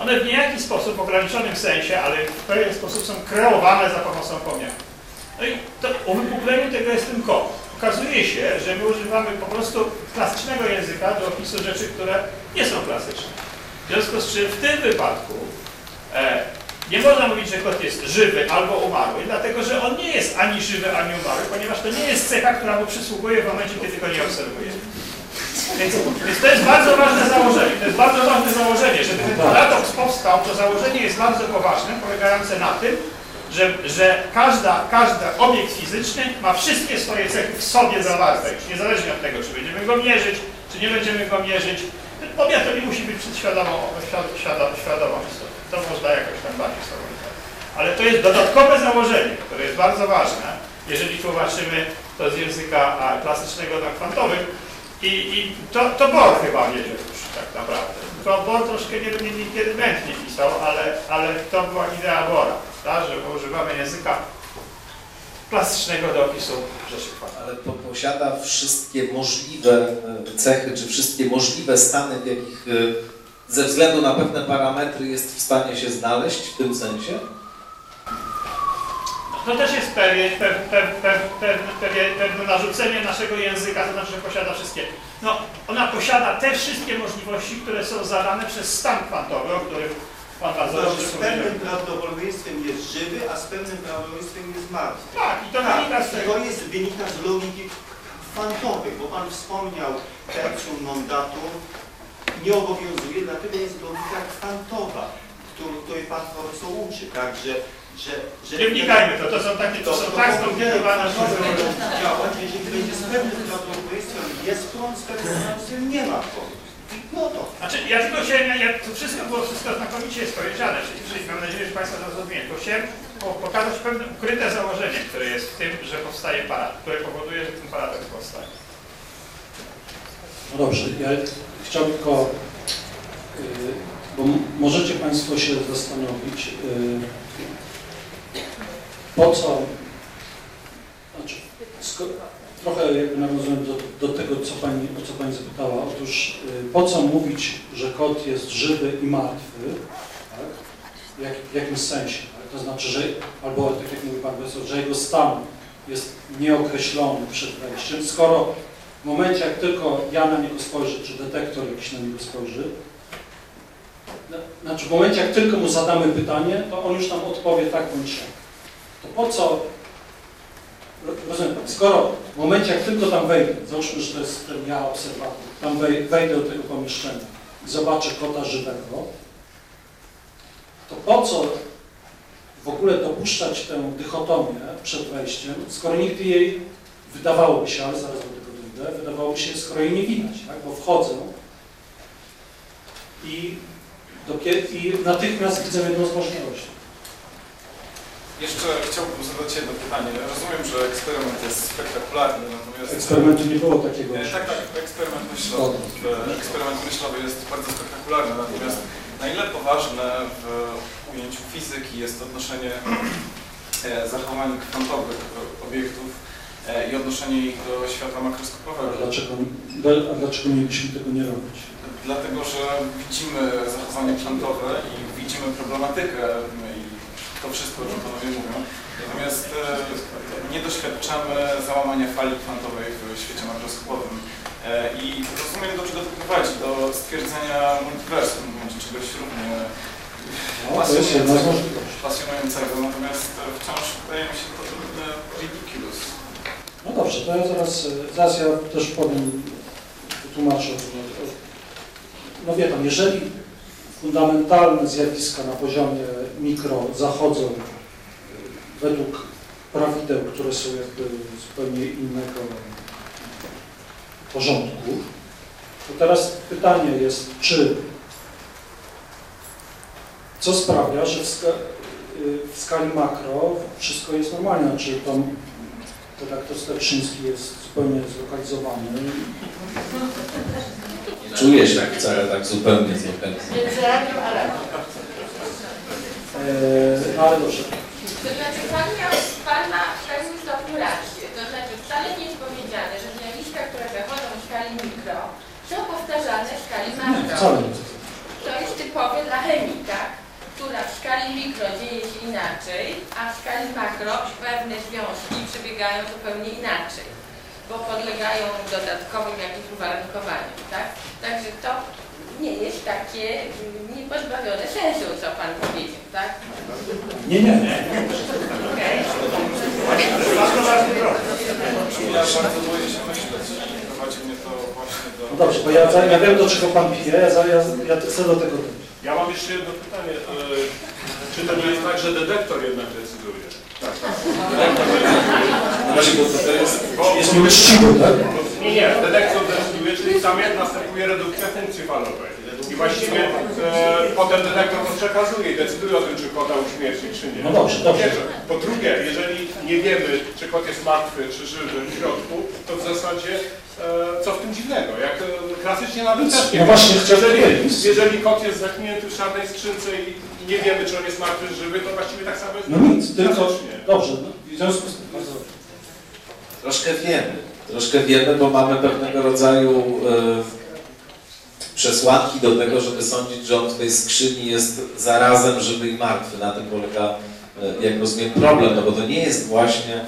Speaker 6: One w niejaki sposób, w ograniczonym sensie, ale w pewien sposób są kreowane za pomocą pomiaru. No i to, uwypukleniu tego jest ten kod. Okazuje się, że my używamy po prostu klasycznego języka do opisu rzeczy, które nie są klasyczne. W związku z czym w tym wypadku e, nie można mówić, że kot jest żywy albo umarły, dlatego że on nie jest ani żywy, ani umarły, ponieważ to nie jest cecha, która mu przysługuje w momencie, kiedy go nie obserwuje. Więc, więc to jest bardzo ważne założenie. To jest bardzo ważne założenie. Żeby ten paradoks powstał, to założenie jest bardzo poważne, polegające na tym, że, że każda, każdy obiekt fizyczny ma wszystkie swoje cechy w sobie zawarte, niezależnie od tego, czy będziemy go mierzyć, czy nie będziemy go mierzyć. Pomiar to nie musi być świadomą, świad- świadom, świadomą istotą. To można jakoś tam bardziej sformułować. Ale to jest dodatkowe założenie, które jest bardzo ważne, jeżeli tłumaczymy to z języka klasycznego na kwantowy. I, i to, to Bohr chyba wiedział już tak naprawdę. To Bohr troszkę nie, nie, nie, nie pisał, ale, ale to była idea Bohra, tak? że używamy języka klasycznego do opisu rzeczy.
Speaker 1: Ale po, posiada wszystkie możliwe e, cechy, czy wszystkie możliwe stany, w jakich e, ze względu na pewne parametry jest w stanie się znaleźć w tym sensie?
Speaker 6: To też jest pewien, pew, pew, pew, pew, pewien, pewne narzucenie naszego języka, to znaczy, że posiada wszystkie. No, ona posiada te wszystkie możliwości, które są zadane przez stan kwantowy, o którym
Speaker 5: To
Speaker 6: dobrze
Speaker 5: z pewnym prawdopodobieństwem jest żywy, a z pewnym prawdopodobieństwem jest martwy.
Speaker 6: Tak, i to wynika z
Speaker 5: Tak,
Speaker 6: tego.
Speaker 5: to jest wynika z logiki kwantowej, bo Pan wspomniał tertium non datum, nie obowiązuje, dlatego jest logika kwantowa, którą, której Pan profesor uczy, tak, że, że, że
Speaker 6: Nie wnikajmy, to, to są takie, to są tak skomplikowane
Speaker 5: działać, jeżeli będzie z pewnym prawdopodobieństwem jest prąd, z pewnym prawdopodobieństwem nie ma prądu. No to.
Speaker 6: Znaczy, ja tylko chciałem, ja, to wszystko było wszystko znakomicie jest powiedziane, czyli, mam nadzieję, że Państwo to zrozumieli, bo chciałem po- pokazać pewne ukryte założenie, które jest w tym, że powstaje paradoks, które powoduje, że ten paradoks powstaje.
Speaker 2: No dobrze, ja chciałbym tylko, y, bo możecie Państwo się zastanowić, y, po co, znaczy, sko- trochę jakby nawiązując do, do tego, co pani, o co Pani zapytała, otóż y, po co mówić, że kot jest żywy i martwy, tak? Jak, w jakimś sensie, tak? to znaczy, że, albo tak jak mówi Pan Profesor, że jego stan jest nieokreślony przed wejściem, skoro w momencie, jak tylko ja na niego spojrzę, czy detektor jakiś na niego spojrzy, na- znaczy w momencie, jak tylko mu zadamy pytanie, to on już nam odpowie tak bądź siak. To po co, rozumiem skoro w momencie, jak tylko tam wejdę, załóżmy, że to jest ten ja obserwator, tam wej- wejdę do tego pomieszczenia i zobaczę kota żywego, to po co w ogóle dopuszczać tę dychotomię przed wejściem, skoro nigdy jej wydawałoby się, ale zaraz do tego dojdę, wydawałoby się, skoro jej nie widać, tak? bo wchodzę i, dokie- i natychmiast widzę jedną z możliwości.
Speaker 7: Jeszcze chciałbym zadać jedno pytanie. Rozumiem, że eksperyment jest spektakularny, natomiast...
Speaker 2: Eksperymentu nie było takiego.
Speaker 7: E, Tak, tak, eksperyment myślowy. E, Eksperyment myślowy jest bardzo spektakularny, natomiast na ile poważne w ujęciu fizyki jest odnoszenie e, zachowań kwantowych obiektów e, i odnoszenie ich do świata
Speaker 2: A
Speaker 7: makroskopowego.
Speaker 2: dlaczego, a dlaczego mielibyśmy tego nie robić?
Speaker 7: Dlatego, że widzimy zachowanie kwantowe i widzimy problematykę to wszystko, o czym panowie mówią. Natomiast e, nie doświadczamy załamania fali kwantowej w świecie makroskopowym. E, I rozumiem, do czego to prowadzi, do stwierdzenia multiversum, bądź czegoś równie
Speaker 2: No, możliwości.
Speaker 7: pasjonującego, natomiast wciąż wydaje mi się to trudne ridiculous.
Speaker 2: No dobrze, to ja zaraz, zaraz ja też powiem, wytłumaczę. No wie Pan, jeżeli fundamentalne zjawiska na poziomie mikro zachodzą według prawideł, które są jakby zupełnie innego porządku, to teraz pytanie jest, czy co sprawia, że w, w skali makro wszystko jest normalne, czy tam redaktor Starczyński jest zupełnie zlokalizowany.
Speaker 1: Się tak wcale tak zupełnie zlokalizowany.
Speaker 4: Między radią a radią.
Speaker 2: Eee, no ale dobrze.
Speaker 4: To znaczy pan miał, pan ma w pewnym stopniu rację. To znaczy wcale nie jest powiedziane, że zjawiska, które zachodzą w skali mikro, są powtarzane w skali makro. To jest typowe dla chemika, która w skali mikro dzieje się inaczej, a w skali makro pewne związki przebiegają zupełnie inaczej, bo podlegają dodatkowym jakimś uwarunkowaniom, tak? Także to nie jest takie niepozbawione sensu, co Pan powiedział, tak?
Speaker 2: Nie, nie.
Speaker 4: Okej.
Speaker 6: Bardzo ważny problem.
Speaker 7: Ja bardzo boję się myśleć i prowadzi mnie to właśnie do...
Speaker 2: No dobrze, bo ja, ja wiem do czego Pan pije, ja, za- ja, ja chcę do tego.
Speaker 8: Ja mam jeszcze jedno pytanie. E, Czy to nie jest tak, że detektor jednak decyduje?
Speaker 1: Bo to jest...
Speaker 2: Jest tak?
Speaker 8: nie, nie, detektor decyduje, czyli tam jak następuje redukcja funkcji falowej. I właściwie e, potem detektor to przekazuje i decyduje o tym, czy kota uśmierci, czy nie.
Speaker 2: No dobrze, dobrze.
Speaker 8: Po pierwsze. Po drugie, jeżeli nie wiemy, czy kot jest martwy, czy żywy w środku, to w zasadzie e, co w tym dziwnego? Jak e, klasycznie nawet też nie
Speaker 2: No
Speaker 8: wiem.
Speaker 2: właśnie
Speaker 8: jeżeli, jeżeli kot jest zamknięty w czarnej skrzynce i nie wiemy, czy on jest martwy, czy żywy, to właściwie tak samo jest
Speaker 2: No nic, tylko... Dobrze, no, w związku z tym.
Speaker 1: Troszkę wiemy. Troszkę wiemy, bo mamy pewnego rodzaju e, przesłanki do tego, żeby sądzić, że on w tej skrzyni jest zarazem żywy i martwy. Na tym polega, e, jak rozumiem, problem, no bo to nie jest właśnie,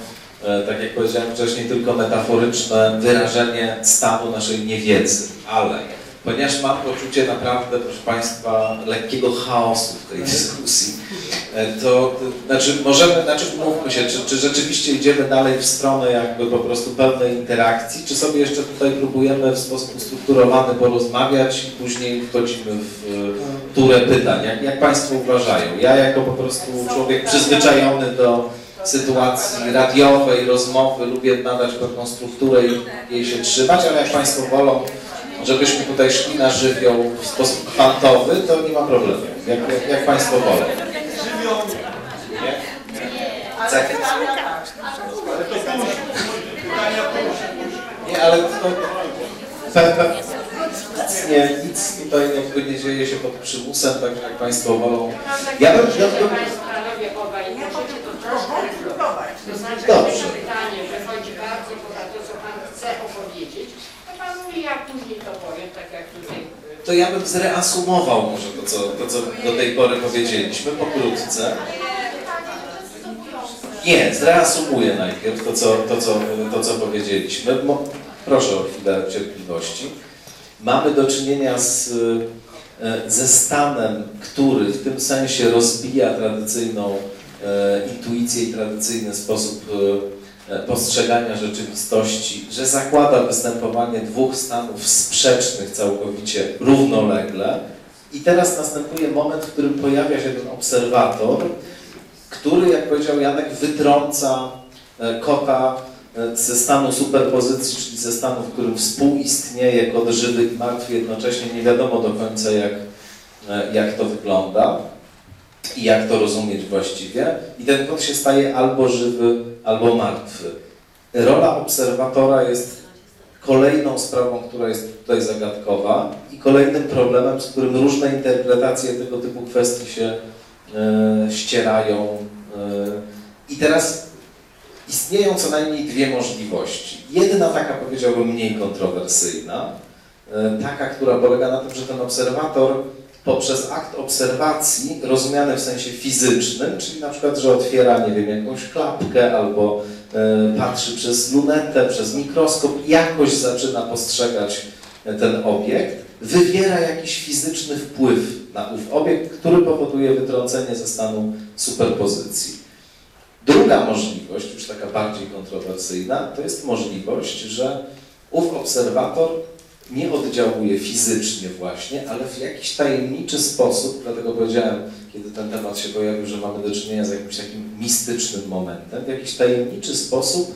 Speaker 1: e, tak jak powiedziałem wcześniej, tylko metaforyczne wyrażenie stanu naszej niewiedzy, ale ponieważ mam poczucie naprawdę, proszę Państwa, lekkiego chaosu w tej dyskusji, e, to, to znaczy możemy, znaczy mówmy się, czy, czy rzeczywiście idziemy dalej w stronę jakby po prostu pełnej interakcji, czy sobie jeszcze tutaj próbujemy w sposób ustrukturowany porozmawiać i później wchodzimy w turę pytań. Jak, jak Państwo uważają? Ja jako po prostu człowiek przyzwyczajony do sytuacji radiowej, rozmowy, lubię nadać pewną strukturę i jej się trzymać, ale jak Państwo wolą, żebyśmy tutaj szli na żywioł w sposób kwantowy, to nie ma problemu. Jak, jak, jak Państwo wolą.
Speaker 5: Żywią,
Speaker 1: Nie?
Speaker 3: Ale
Speaker 5: to. Pytania.
Speaker 1: Nie, ale to nic, nie, nic tutaj jakby nie dzieje się pod przymusem, tak jak Państwo wolą. Ja bym, ja bym,
Speaker 9: Panowie
Speaker 3: ja
Speaker 9: później to powiem, tak jak tutaj. y,
Speaker 1: to ja bym zreasumował może to co, to, co do tej pory powiedzieliśmy, pokrótce. Nie, zreasumuję najpierw to, co, to, co, to, co powiedzieliśmy. Proszę o chwilę cierpliwości. Mamy do czynienia z, e, ze stanem, który w tym sensie rozbija tradycyjną e, intuicję i tradycyjny sposób e, postrzegania rzeczywistości, że zakłada występowanie dwóch stanów sprzecznych całkowicie równolegle. I teraz następuje moment, w którym pojawia się ten obserwator, który, jak powiedział Janek, wytrąca e, kota e, ze stanu superpozycji, czyli ze stanu, w którym współistnieje kot żywy i martwy, jednocześnie nie wiadomo do końca, jak, e, jak to wygląda i jak to rozumieć właściwie. I ten kot się staje albo żywy, albo martwy. Rola obserwatora jest kolejną sprawą, która jest tutaj zagadkowa i kolejnym problemem, z którym różne interpretacje tego typu kwestii się e, ścierają. E, I teraz istnieją co najmniej dwie możliwości. Jedna taka powiedziałbym mniej kontrowersyjna, e, taka, która polega na tym, że ten obserwator poprzez akt obserwacji, rozumiany w sensie fizycznym, czyli na przykład, że otwiera, nie wiem, jakąś klapkę albo e, patrzy przez lunetę, przez mikroskop, jakoś zaczyna postrzegać ten obiekt, wywiera jakiś fizyczny wpływ na ów obiekt, który powoduje wytrącenie ze stanu superpozycji. Druga możliwość, już taka bardziej kontrowersyjna, to jest możliwość, że ów obserwator nie oddziałuje fizycznie właśnie, ale w jakiś tajemniczy sposób, dlatego powiedziałem, kiedy ten temat się pojawił, że mamy do czynienia z jakimś takim mistycznym momentem, w jakiś tajemniczy sposób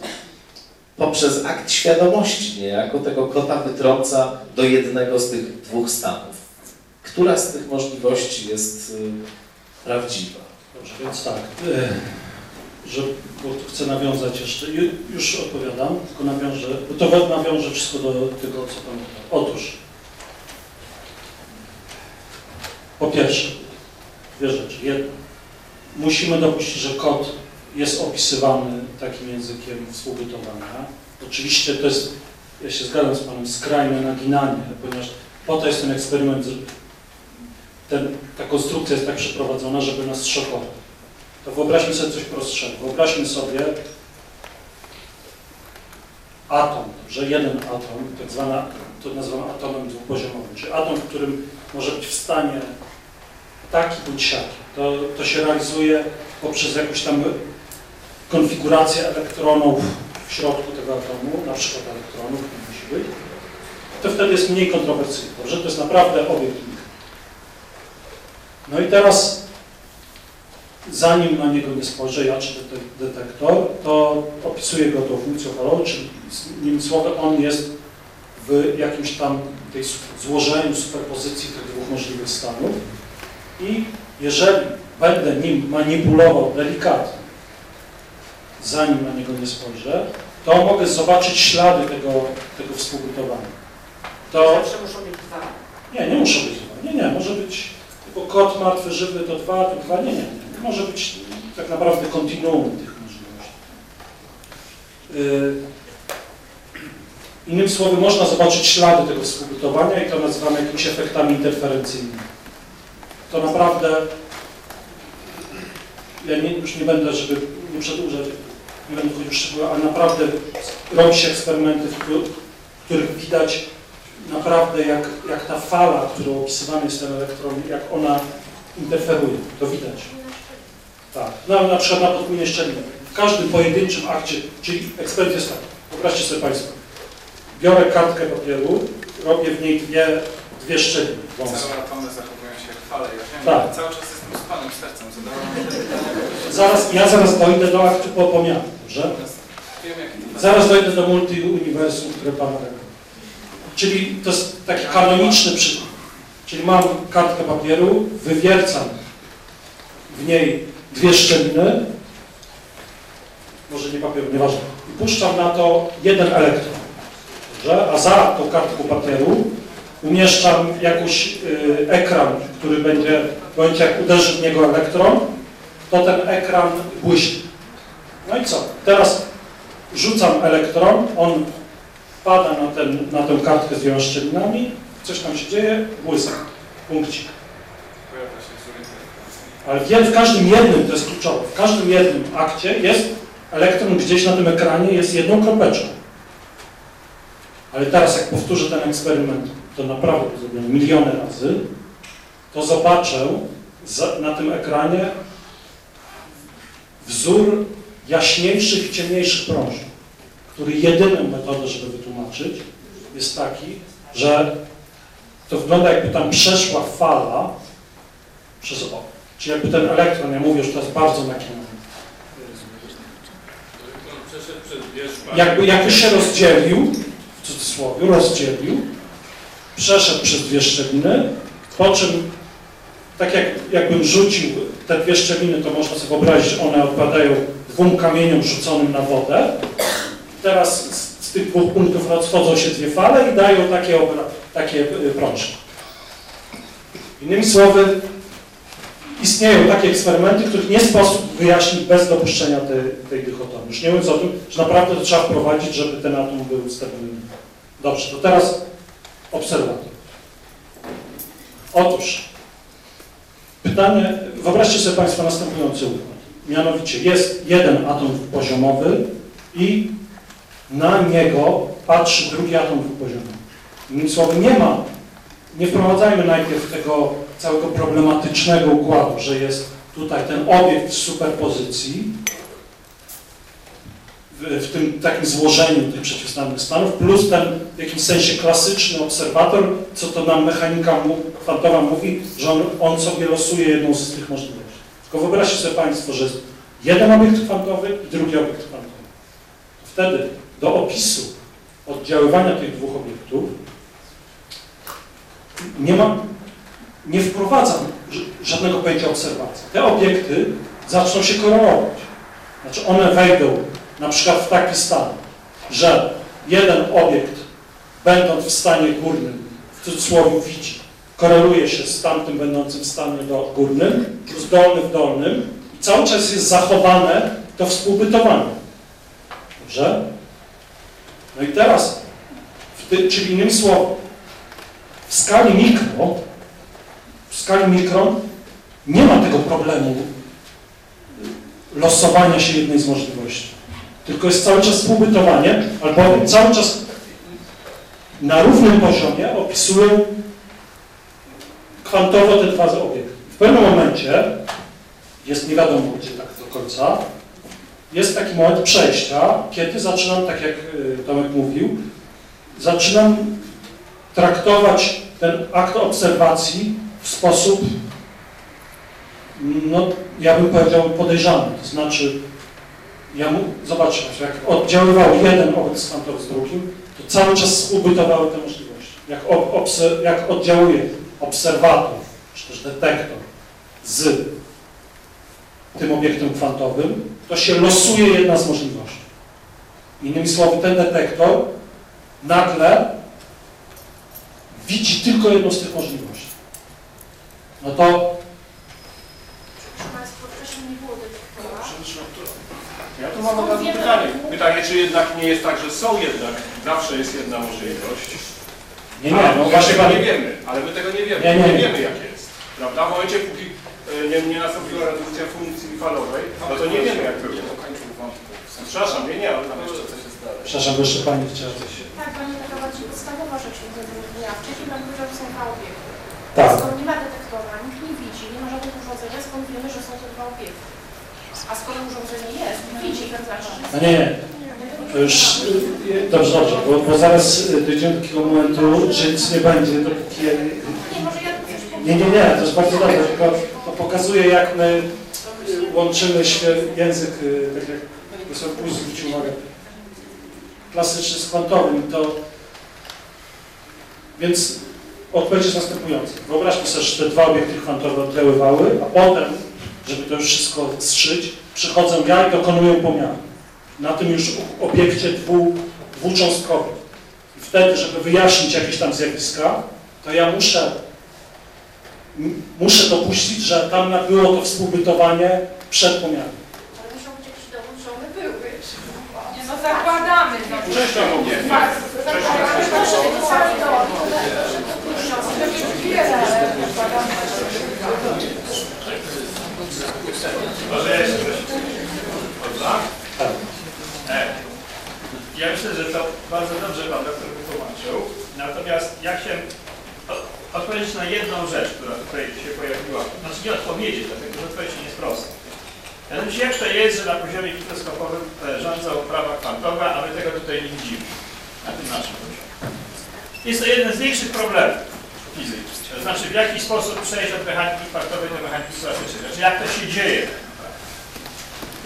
Speaker 1: poprzez akt świadomości niejako tego kota wytrąca do jednego z tych dwóch stanów. Która z tych możliwości jest y, prawdziwa?
Speaker 2: Dobrze, więc tak, że, bo chcę nawiązać jeszcze, ju- już odpowiadam, tylko nawiążę, bo to nawiążę wszystko do tego, co Pan mówił. Otóż, po pierwsze, dwie rzeczy. Jedna, musimy dopuścić, że kod jest opisywany takim językiem współbytowania. Oczywiście to jest, ja się zgadzam z Panem, skrajne naginanie, ponieważ po to jest ten eksperyment, ten, ta konstrukcja jest tak przeprowadzona, żeby nas szokować. To wyobraźmy sobie coś prostszego. Wyobraźmy sobie atom, że jeden atom, tak zwana, to nazywam atomem dwupoziomowym, czyli atom, w którym może być w stanie taki bądź siaki. To, to się realizuje poprzez jakąś tam konfigurację elektronów w środku tego atomu, na przykład elektronów, nie musi być. To wtedy jest mniej kontrowersyjne, że to jest naprawdę obiekt. No i teraz, zanim na niego nie spojrzę ja czy dete- detektor, to opisuję go tą funkcją falową, czyli innymi słowy on jest w jakimś tam tej złożeniu, superpozycji tych dwóch możliwych stanów i jeżeli będę nim manipulował delikatnie, zanim na niego nie spojrzę, to mogę zobaczyć ślady tego, tego współbytowania. To
Speaker 9: Zawsze muszą być dwa.
Speaker 2: nie, nie muszą być dwa. Nie, nie, może być bo kot martwy, żywy to dwa, to dwa, nie, nie. Może być tak naprawdę kontinuum tych możliwości. Yy, Innymi słowy, można zobaczyć ślady tego współbytowania i to nazywamy jakimiś efektami interferencyjnymi. To naprawdę, ja nie, już nie będę, żeby nie przedłużać, nie będę wchodził w szczegóły, ale naprawdę robi się eksperymenty, w których widać naprawdę jak, jak ta fala, którą opisywany jest ten elektron, jak ona interferuje. To widać. Tak. No, na przykład na podwójnej szczelinie. W każdym pojedynczym akcie, czyli eksperyment jest tak. Wyobraźcie sobie Państwo. Biorę kartkę papieru, robię w niej dwie, dwie szczeliny wąskie.
Speaker 7: Całe atomy zachowują się jak fale. Ja wiem,
Speaker 2: Tak.
Speaker 7: cały czas jestem z panem sercem, zadałem
Speaker 2: Zaraz, ja zaraz dojdę do aktu po pomiaru, dobrze? Zaraz dojdę do multi-uniwersum, które Pan rekomenduje. Czyli to jest taki kanoniczny przykład. Czyli mam kartkę papieru, wywiercam w niej dwie szczeliny, może nie papieru, nieważne, i puszczam na to jeden elektron. Dobrze? A za tą kartką papieru umieszczam jakiś y, ekran, który będzie, w momencie jak uderzy w niego elektron, to ten ekran błyśnie. No i co? Teraz rzucam elektron, on pada na, ten, na tę kartkę z dwiema szczelinami, coś tam się dzieje, błysk, punkcik.
Speaker 7: pojawia się wzór interferencji.
Speaker 2: Ale w, jed- w każdym jednym, to jest kluczowe, w każdym jednym akcie jest elektron gdzieś na tym ekranie, jest jedną kropeczką. Ale teraz jak powtórzę ten eksperyment, to naprawdę zrobię miliony razy, to zobaczę na tym ekranie wzór jaśniejszych ciemniejszych prążów, który jedyną metodą, żeby wytłumaczyć, jest taki, że to wygląda jakby tam przeszła fala przez o. Czyli jakby ten elektron, ja mówię, że to jest bardzo
Speaker 8: szpary.
Speaker 2: Jakby, jakby się rozdzielił, w cudzysłowie, rozdzielił, przeszedł przez dwie szczeliny, po czym, tak jak, jakbym rzucił te dwie szczeliny, to można sobie wyobrazić, że one odpadają dwóm kamieniom rzuconym na wodę. Teraz z, z tych dwóch punktów rozchodzą się dwie fale i dają takie, takie y, prążki. Innymi słowy, istnieją takie eksperymenty, których nie sposób wyjaśnić bez dopuszczenia tej, tej dychotomii. Już nie mówiąc o tym, że naprawdę to trzeba wprowadzić, żeby ten atom był stabilny. Dobrze, to teraz obserwator. Otóż, pytanie, wyobraźcie sobie Państwo następujący układ. Mianowicie jest jeden atom poziomowy i na niego patrzy drugi atom dwupoziomowy. Innymi słowy, nie ma, nie wprowadzajmy najpierw tego całego problematycznego układu, że jest tutaj ten obiekt w superpozycji, w, w tym takim złożeniu tych przeciwstawnych stanów, plus ten w jakimś sensie klasyczny obserwator, co to nam mechanika kwantowa mówi, że on, on sobie losuje jedną z tych możliwości. Tylko wyobraźcie sobie Państwo, że jest jeden obiekt kwantowy i drugi obiekt kwantowy. Wtedy do opisu oddziaływania tych dwóch obiektów nie ma, nie wprowadzam żadnego pojęcia obserwacji. Te obiekty zaczną się korelować. Znaczy one wejdą na przykład w taki stan, że jeden obiekt, będąc w stanie górnym, w cudzysłowie widzi, koreluje się z tamtym będącym w stanie do górnym, plus dolny w dolnym i cały czas jest zachowane to współbytowanie. Dobrze? No i teraz, ty, czyli innymi słowy, w skali mikro, w skali mikron nie ma tego problemu losowania się jednej z możliwości. Tylko jest cały czas współbytowanie, albowiem cały czas na równym poziomie opisują kwantowo te dwa obiekty. W pewnym momencie, jest nie wiadomo gdzie tak do końca, jest taki moment przejścia, kiedy zaczynam, tak jak y, Tomek mówił, zaczynam traktować ten akt obserwacji w sposób, no, ja bym powiedział podejrzany. To znaczy, ja mu, zobaczcie, jak oddziaływał jeden obiekt kwantowy z drugim, to cały czas współbytowały te możliwości. Jak, ob, obser, jak oddziałuje obserwator, czy też detektor z tym obiektem kwantowym, to się losuje jedna z możliwości. Innymi słowy, ten detektor nagle widzi tylko jedną z tych możliwości. No to
Speaker 10: Proszę Państwa, wcześniej nie było detektora.
Speaker 8: Ja tu mam od razu pytanie. Pytanie, czy jednak nie jest tak, że są jednak, zawsze jest jedna możliwość.
Speaker 2: nie, nie, no właśnie
Speaker 8: tego nie wiemy, ale my tego nie wiemy.
Speaker 2: Nie, nie, nie.
Speaker 8: wiemy jak jest. Prawda? W momencie, póki e, nie, nie nastąpiła redukcja funkcji falowej, no to nie wiemy jak było. Przepraszam, nie, nie, ale
Speaker 7: tam jeszcze coś jest dalej.
Speaker 2: przepraszam, jeszcze Pani chciała coś.
Speaker 10: Tak, Pani taka bardziej podstawowa rzecz wyjaśnienia. Wcześniej Pan powiedział, że są dwa obiekty.
Speaker 2: Tak,
Speaker 10: Skoro nie ma detektora, nikt nie widzi, nie ma żadnego urządzenia, skąd wiemy, że są to dwa obiekty. A skoro urządzenie jest, widzi, to znaczy, że
Speaker 2: no nie, już, y, dobrze, dobrze, bo, bo zaraz y, dojdziemy do takiego momentu, że nic nie będzie, dopóki nie,
Speaker 10: Nie.
Speaker 2: Nie, to jest bardzo dobre, tylko to pokazuje, jak my y, łączymy świe- język, y, tak jak profesor Puls zwrócił uwagę, klasyczny z kwantowym, to więc odpowiedź jest następująca. Wyobraźmy sobie, że te dwa obiekty kwantowe oddziaływały, a potem, żeby to już wszystko zszyć, przychodzę ja i dokonuję pomiaru. Na tym już obiekcie dwu, dwucząstkowym. I wtedy, żeby wyjaśnić jakieś tam zjawiska, to ja muszę muszę dopuścić, że tam było to współbytowanie przed pomiarem.
Speaker 10: Ale musiał być jakiś dowód, że one były.
Speaker 4: Nie, no zakładamy, no.
Speaker 8: Częściowo nie.
Speaker 10: Ale proszę, pisali
Speaker 6: ja myślę, że to bardzo dobrze Pan doktor wytłumaczył. Natomiast ja chciałem odpowiedzieć na jedną rzecz, która tutaj się pojawiła. Znaczy nie odpowiedzieć, dlatego że odpowiedź nie jest prosta. Mianowicie jak to jest, że na poziomie mikroskopowym e, rządzą prawa kwantowe, a my tego tutaj nie widzimy na tym naszym poziomie. Jest to jeden z większych problemów fizyki. To znaczy w jaki sposób przejść od mechaniki kwantowej do mechaniki klasycznej. Znaczy jak to się dzieje.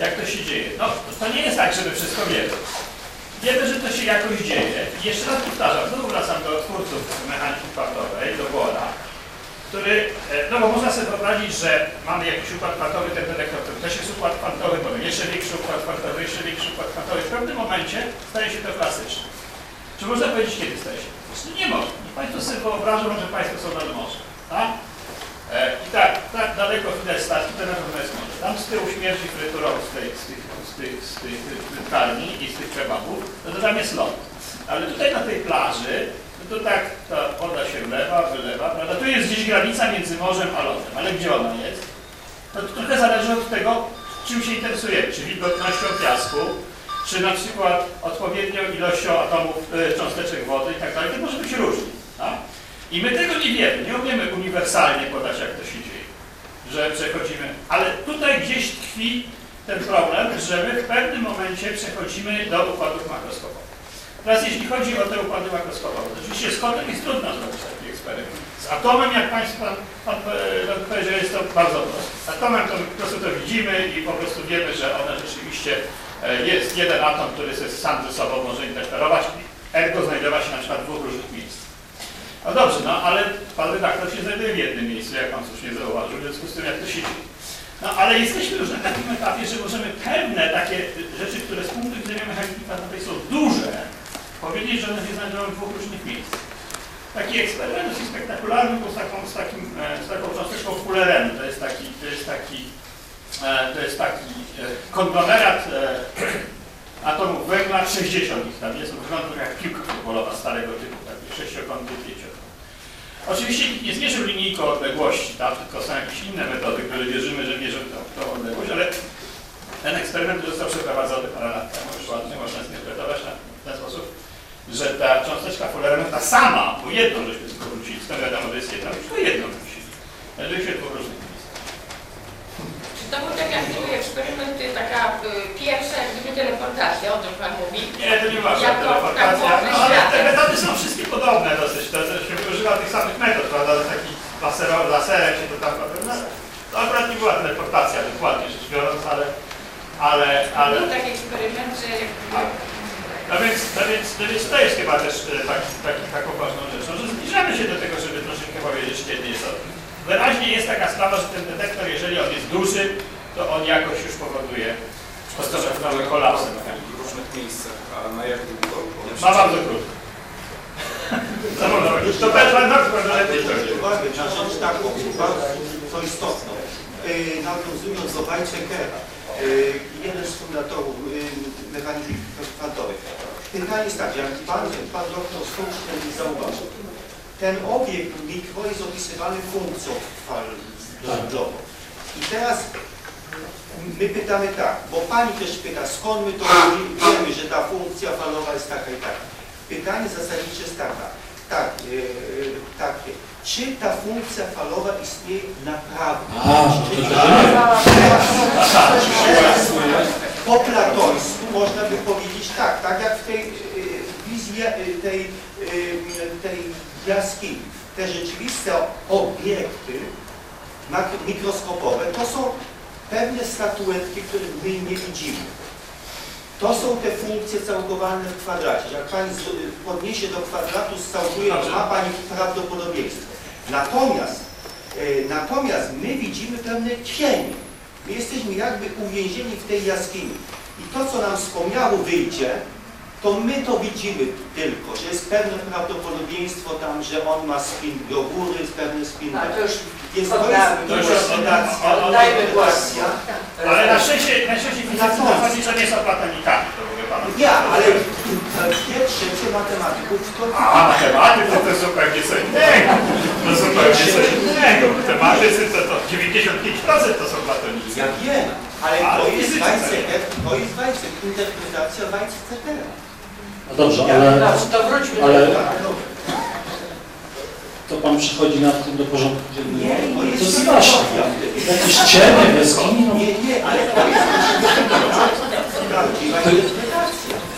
Speaker 6: Jak to się dzieje? No, to nie jest tak, że my wszystko wiemy. Wiemy, że to się jakoś dzieje. I jeszcze raz powtarzam, znowu wracam do twórców mechaniki kwantowej, do Bohra, który, e, no bo można sobie wyobrazić, że mamy jakiś układ kwantowy, ten to też jest układ kwantowy, potem jeszcze większy układ kwantowy, jeszcze większy układ kwantowy. W pewnym momencie staje się to klasyczne. Czy można powiedzieć, kiedy staje się klasyczne? Nie można. Państwo sobie wyobrażą, że Państwo są nad morzem. Tak? E, I tak, tak daleko widać statki, to na pewno jest morze. Tam z tyłu śmierdzi fryturą z, tej, z tych, z tych, z tych frytkarni i z tych kebabów, no to tam jest lot. Ale tutaj na tej plaży, no to tak ta woda się wlewa, wylewa, prawda? Tu jest gdzieś granica między morzem a lotem, ale gdzie ona jest? No to trochę zależy od tego, czym się interesujemy, czy wilgotnością piasku, czy na przykład odpowiednią ilością atomów, y, cząsteczek wody i tak dalej, to może być różnie. Tak? I my tego nie wiemy, nie umiemy uniwersalnie podać, jak to się dzieje, że przechodzimy, ale tutaj gdzieś tkwi ten problem, że my w pewnym momencie przechodzimy do układów makroskopowych. Teraz jeśli chodzi o te układy makroskopowe, to oczywiście z kodem jest trudno zrobić taki eksperyment. Z atomem, jak Państwo pan, pan powiedział, jest to bardzo proste. Z atomem to po prostu to widzimy i po prostu wiemy, że one rzeczywiście jest jeden atom, który sam ze sobą może interferować, ergo znajdować się na przykład w dwóch różnych miejscach. No dobrze, no ale pan redaktor się znajduje w jednym miejscu, jak pan słusznie zauważył, w związku z tym jak to się dzieje. No ale jesteśmy już na takim etapie, że możemy pewne takie rzeczy, które z punktu widzenia mechaniki kwantowej są duże, powiedzieć, że one się znajdują w dwóch różnych miejscach. Taki eksperyment dosyć spektakularny był z taką, z takim, e, z taką cząsteczką Fullerenu. To jest taki, to jest taki, e, to jest taki e, konglomerat e, atomów węgla, 60 ich tam jest, wygląda jak piłka futbolowa starego typu, taki sześciokątny, pięciokątny. Oczywiście nikt nie zmierzył linijką odległości, tylko są jakieś inne metody, które wierzymy, że mierzą tą, tą odległość, ale ten eksperyment został przeprowadzony parę lat temu, już ładnie można zinterpretować na ten sposób, że ta cząsteczka Fullerenu, ta sama, bo jedną żeśmy tylko wrócili, skąd wiadomo, że jest jedna, tylko jedną wrócili. Znajduje się dwóch różnych.
Speaker 4: To był tak jak były eksperymenty, taka y, pierwsza jak gdyby teleportacja, o czym Pan mówi.
Speaker 6: Nie, to nie wasza
Speaker 4: Jako
Speaker 6: teleportacja,
Speaker 4: takowy
Speaker 6: no, ale te metody są wszystkie podobne dosyć, to, to się używa tych samych metod, prawda, taki lasero, laserem się to tam, prawda, to akurat nie była teleportacja dokładnie rzecz biorąc, ale, ale, ale,
Speaker 4: Był taki eksperyment, że
Speaker 6: no więc, no więc, no więc to jest chyba też e, taki, taki, taką ważną rzeczą, że zbliżamy się do tego, żeby troszeczkę powiedzieć, kiedy jest to. Wyraźnie jest taka sprawa, że ten detektor, jeżeli on jest duży, to on jakoś już powoduje Postępowały kolapsy.
Speaker 7: w różnych miejscach, a na jak długo?
Speaker 6: Ma bardzo krótko. Zawodowy. To też pan doktor, ale
Speaker 5: na rzecz taką, bardzo co istotną. Yy, nawiązując do Weizsäckera, yy, jeden z fundatorów yy, mechaniki kwantowej. Pytanie jest tak, jak pan, pan doktor słusznie zauważył, ten obiekt mikro jest opisywany funkcją fal dożywiowo. I teraz my pytamy tak, bo pani też pyta, skąd my to wiemy, że ta funkcja falowa jest taka i taka. Pytanie zasadnicze jest taka, tak, yy, takie, czy ta funkcja falowa istnieje naprawdę?
Speaker 2: A,
Speaker 5: Czy- Teraz po platońsku można by powiedzieć tak, tak jak w tej y, wizji tej jaskini. Te rzeczywiste obiekty mikroskopowe to są pewne statuetki, których my nie widzimy. To są te funkcje całkowane w kwadracie. Jak Pani podniesie do kwadratu, scałkuje, to ma Pani prawdopodobieństwo. Natomiast, e, natomiast my widzimy pewne cienie. My jesteśmy jakby uwięzieni w tej jaskini. I to, co nam wspomniało wyjdzie, to my to widzimy tylko, że jest pewne prawdopodobieństwo tam, że on ma spin do góry, pewny spin do
Speaker 9: A to już
Speaker 5: Więc to jest
Speaker 6: to oddamy.
Speaker 5: interpretacja,
Speaker 9: Oddajmy głos.
Speaker 5: interpretacja.
Speaker 6: Ale na szczęście, na szczęście fizycy zachodzi, że nie są platonikami, to mówię panu.
Speaker 5: Nie, ale dwie trzecie matematyków to
Speaker 6: A matematycy to zupełnie co innego. To zupełnie co innego. Matematycy to, to 95% to są platonicy.
Speaker 5: Ja wiem, ale
Speaker 6: Ale
Speaker 5: to jest Weizsäcker, to jest Weizsäcker, interpretacja Weizsäckera.
Speaker 2: No dobrze, ale, ale to pan przychodzi nad tym do porządku dziennego.
Speaker 5: Nie, to
Speaker 2: To
Speaker 5: jest
Speaker 2: straszne. Jakieś cienie, jaskini, no
Speaker 5: Nie, nie, ale to jest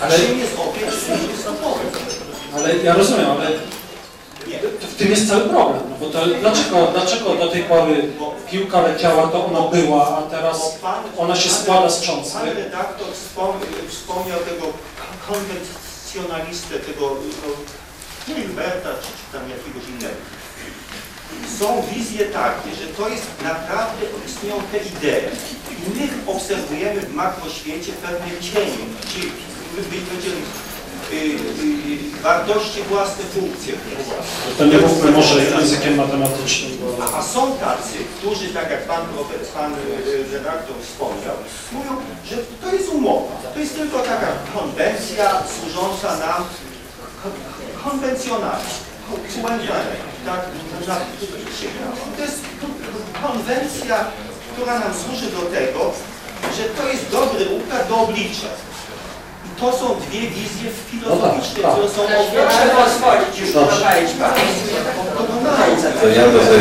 Speaker 2: ale-? Ale ja rozumiem, ale
Speaker 5: Nie.
Speaker 2: w tym jest cały problem. No bo to dlaczego, dlaczego do tej pory piłka leciała, to ona była, a teraz ona się składa z cząstek?
Speaker 5: Pan redaktor wspom- wspomniał tego konwencjonalistę, tego no, Hilberta, czy, czy tam jakiegoś innego. Są wizje takie, że to jest naprawdę, istnieją te idee. I my obserwujemy w makroświecie pewne cienie, czyli my- my będziemy wartości własne, funkcje.
Speaker 2: To nie mówmy może językiem matematycznym, bo...
Speaker 5: A, są tacy, którzy, tak jak pan, pan y, redaktor wspomniał, mówią, że to jest umowa. To jest tylko taka konwencja służąca nam kon- konwencjonalnie, konwencjonalnie, tak, na, to jest konwencja, która nam służy do tego, że to jest dobry układ do oblicza. To są dwie wizje filozoficzne,
Speaker 2: tak.
Speaker 5: które są
Speaker 9: Proszę pozwolić już, prowadzić.
Speaker 1: To ja tutaj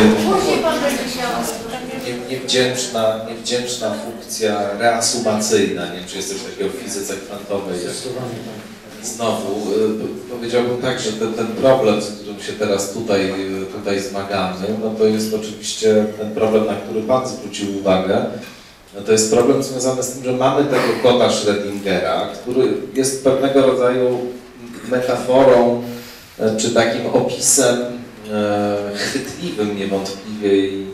Speaker 1: niewdzięczna, niewdzięczna funkcja reasumacyjna, nie wiem czy jest coś takiego w fizyce kwantowej. jak
Speaker 2: tak.
Speaker 1: Znowu, y, powiedziałbym tak, że ten, ten problem, z którym się teraz tutaj, y, tutaj zmagamy, no to jest oczywiście ten problem, na który Pan zwrócił uwagę. No to jest problem związany z tym, że mamy tego kota Schrödingera, który jest pewnego rodzaju metaforą, e, czy takim opisem e, chwytliwym niewątpliwie i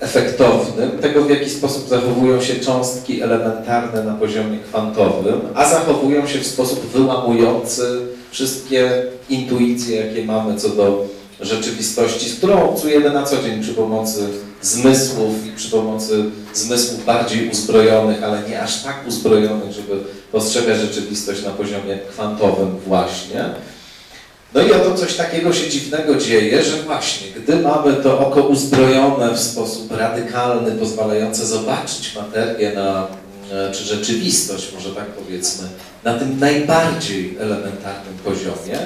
Speaker 1: efektownym tego, w jaki sposób zachowują się cząstki elementarne na poziomie kwantowym, a zachowują się w sposób wyłamujący wszystkie intuicje, jakie mamy co do rzeczywistości, z którą obcujemy na co dzień przy pomocy zmysłów i przy pomocy zmysłów bardziej uzbrojonych, ale nie aż tak uzbrojonych, żeby postrzegać rzeczywistość na poziomie kwantowym właśnie. No i oto coś takiego się dziwnego dzieje, że właśnie, gdy mamy to oko uzbrojone w sposób radykalny, pozwalające zobaczyć materię na, mm, czy rzeczywistość, może tak powiedzmy, na tym najbardziej elementarnym poziomie,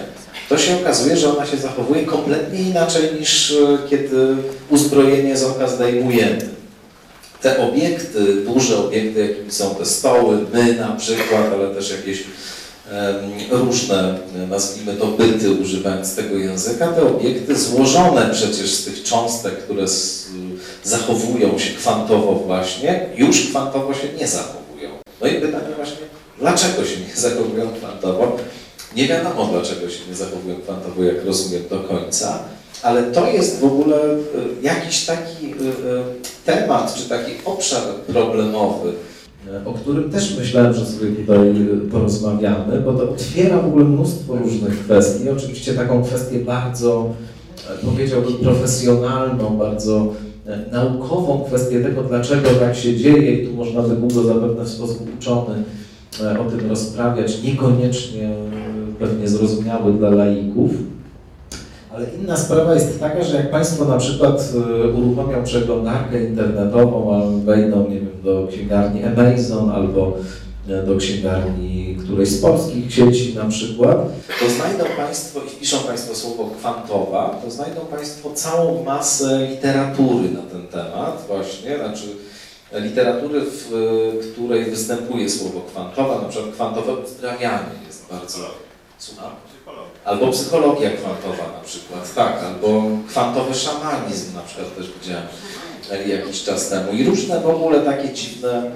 Speaker 1: to się okazuje, że ona się zachowuje kompletnie inaczej niż e, kiedy uzbrojenie z oka zdejmujemy. Te obiekty, duże obiekty, jakimi są te stoły, my na przykład, ale też jakieś różne, e, nazwijmy to byty, używając tego języka, te obiekty złożone przecież z tych cząstek, które z, zachowują się kwantowo właśnie, już kwantowo się nie zachowują. No i pytanie właśnie, dlaczego się nie zachowują kwantowo? Nie wiadomo, dlaczego się nie zachowują kwantowo, jak rozumiem do końca, ale to jest w ogóle e, jakiś taki e, e, temat, czy taki obszar problemowy, o którym też myślałem, że sobie tutaj porozmawiamy, bo to otwiera w ogóle mnóstwo różnych kwestii. Oczywiście taką kwestię bardzo, powiedziałbym, profesjonalną, bardzo naukową kwestię tego, dlaczego tak się dzieje i tu można by długo zapewne w sposób uczony o tym rozprawiać, niekoniecznie pewnie zrozumiały dla laików. Ale inna sprawa jest taka, że jak Państwo na przykład e, uruchomią przeglądarkę internetową, albo wejdą, nie wiem, do księgarni Amazon albo e, do księgarni którejś z polskich sieci na przykład, to znajdą Państwo, i wpiszą Państwo słowo kwantowa, to znajdą Państwo całą masę literatury na ten temat właśnie, znaczy literatury, w której występuje słowo kwantowa, na przykład kwantowe uzdrawianie jest bardzo... Słucham? Albo psychologia kwantowa na przykład, tak, albo kwantowy szamanizm na przykład też widziałem e, jakiś czas temu. I różne w ogóle takie dziwne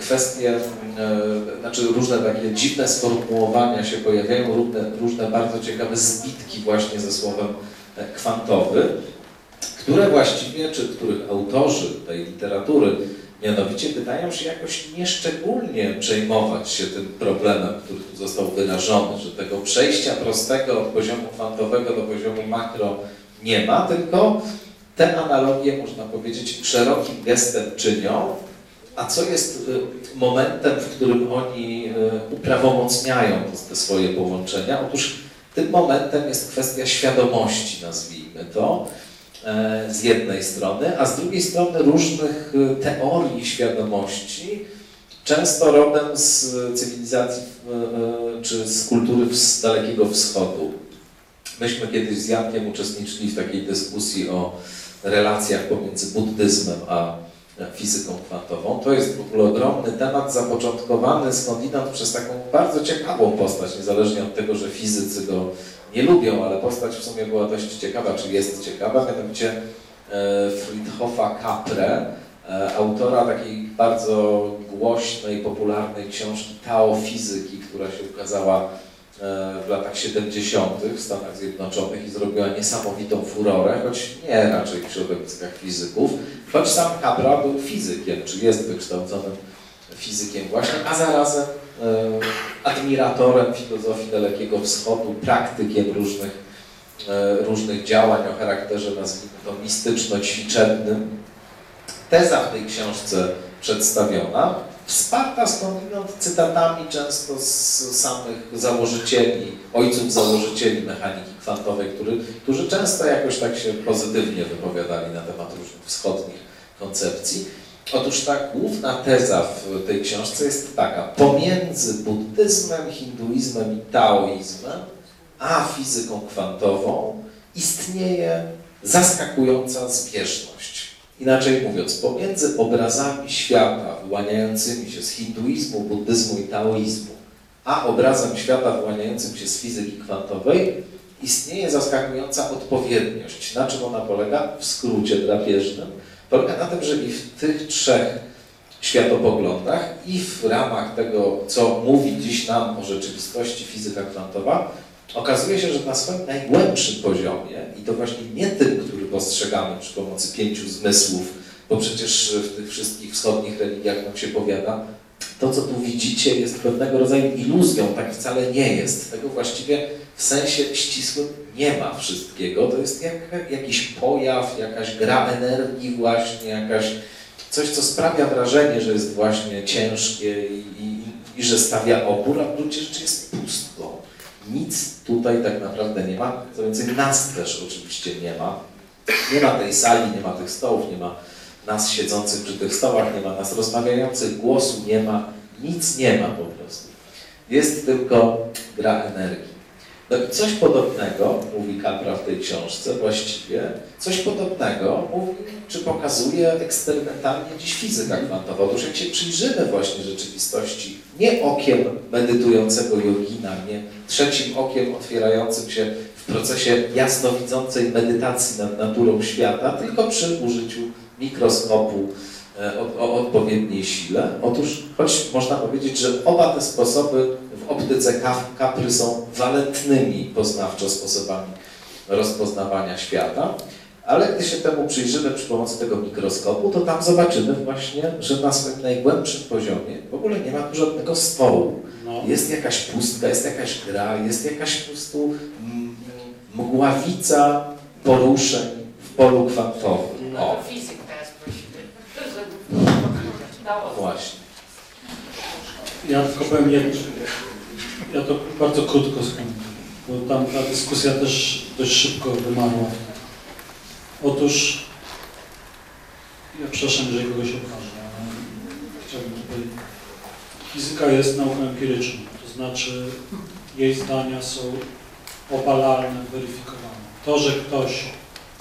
Speaker 1: kwestie, e, znaczy różne takie dziwne sformułowania się pojawiają, różne, różne bardzo ciekawe zbitki właśnie ze słowem e, kwantowy, które właściwie, czy których autorzy tej literatury mianowicie wydają się jakoś nieszczególnie przejmować się tym problemem, który tu został wyrażony, że tego przejścia prostego od poziomu kwantowego do poziomu makro nie ma, tylko te analogie, można powiedzieć, szerokim gestem czynią, a co jest y, momentem, w którym oni y, uprawomocniają te- swoje połączenia? Otóż tym momentem jest kwestia świadomości, nazwijmy to, z jednej strony, a z drugiej strony różnych y, teorii świadomości, często rodem z cywilizacji y, czy z kultury z Dalekiego Wschodu. Myśmy kiedyś z Jankiem uczestniczyli w takiej dyskusji o relacjach pomiędzy buddyzmem a fizyką kwantową. To jest w ogóle ogromny temat zapoczątkowany skądinąd przez taką bardzo ciekawą postać, niezależnie od tego, że fizycy go nie lubią, ale postać w sumie była dość ciekawa, czy jest ciekawa, mianowicie e, Friedhofa Capre, e, autora takiej bardzo głośnej, popularnej książki Tao Fizyki, która się ukazała e, w latach 70. w Stanach Zjednoczonych i zrobiła niesamowitą furorę, choć nie raczej w środowiskach fizyków, choć sam Capra był fizykiem, czy jest wykształconym fizykiem właśnie, a zarazem admiratorem filozofii Dalekiego Wschodu, praktykiem różnych, e, różnych działań o charakterze, nazwijmy to, mistyczno-ćwiczebnym. Teza w tej książce przedstawiona, wsparta skądinąd cytatami często z samych założycieli, ojców założycieli mechaniki kwantowej, który, którzy często jakoś tak się pozytywnie wypowiadali na temat różnych wschodnich koncepcji. Otóż ta główna teza w tej książce jest taka, pomiędzy buddyzmem, hinduizmem i taoizmem, a fizyką kwantową istnieje zaskakująca zbieżność. Inaczej mówiąc, pomiędzy obrazami świata wyłaniającymi się z hinduizmu, buddyzmu i taoizmu, a obrazem świata wyłaniającym się z fizyki kwantowej, istnieje zaskakująca odpowiedniość. Na czym ona polega? W skrócie drapieżnym. Polega na tym, że i w tych trzech światopoglądach i w ramach tego, co mówi dziś nam o rzeczywistości fizyka kwantowa, okazuje się, że na swoim najgłębszym poziomie, i to właśnie nie tym, który postrzegamy przy pomocy pięciu zmysłów, bo przecież w tych wszystkich wschodnich religiach nam się powiada, to co tu widzicie jest pewnego rodzaju iluzją, tak wcale nie jest. Tego właściwie w sensie ścisłym nie ma wszystkiego. To jest jak, jakiś pojaw, jakaś gra energii właśnie, jakaś coś, co sprawia wrażenie, że jest właśnie ciężkie i, i, i że stawia opór, a w gruncie rzeczy jest pustką. Nic tutaj tak naprawdę nie ma, co więcej nas też oczywiście nie ma. Nie ma tej sali, nie ma tych stołów, nie ma nas siedzących przy tych stołach, nie ma nas rozmawiających, głosu nie ma, nic nie ma po prostu. Jest tylko gra energii. No i coś podobnego, mówi Capra w tej książce właściwie, coś podobnego mówi, czy pokazuje eksperymentalnie dziś fizyka kwantowa. Otóż jak się przyjrzymy właśnie rzeczywistości, nie okiem medytującego jogina, nie trzecim okiem otwierającym się w procesie jasnowidzącej medytacji nad naturą świata, tylko przy użyciu mikroskopu e, o, o odpowiedniej sile. Otóż, choć można powiedzieć, że oba te sposoby w optyce Capry są walentnymi poznawczo sposobami rozpoznawania świata, Ale gdy się temu przyjrzymy przy pomocy tego mikroskopu, to tam zobaczymy właśnie, że na swoim najgłębszym poziomie w ogóle nie ma tu żadnego stołu.
Speaker 2: No,
Speaker 1: Jest jakaś pustka, jest jakaś gra, jest jakaś po prostu mm, mgławica poruszeń w polu kwantowym.
Speaker 9: No
Speaker 1: O,
Speaker 9: to fizyk teraz prosimy. Dało.
Speaker 1: właśnie.
Speaker 2: ja tylko powiem jedno. Ja to bardzo krótko skończę, bo tam ta dyskusja też dość szybko wymarła. Otóż, ja przepraszam, jeżeli kogoś obrażę, ale chciałbym tutaj... Fizyka jest nauką empiryczną, to znaczy jej zdania są obalalne, weryfikowane. To, że ktoś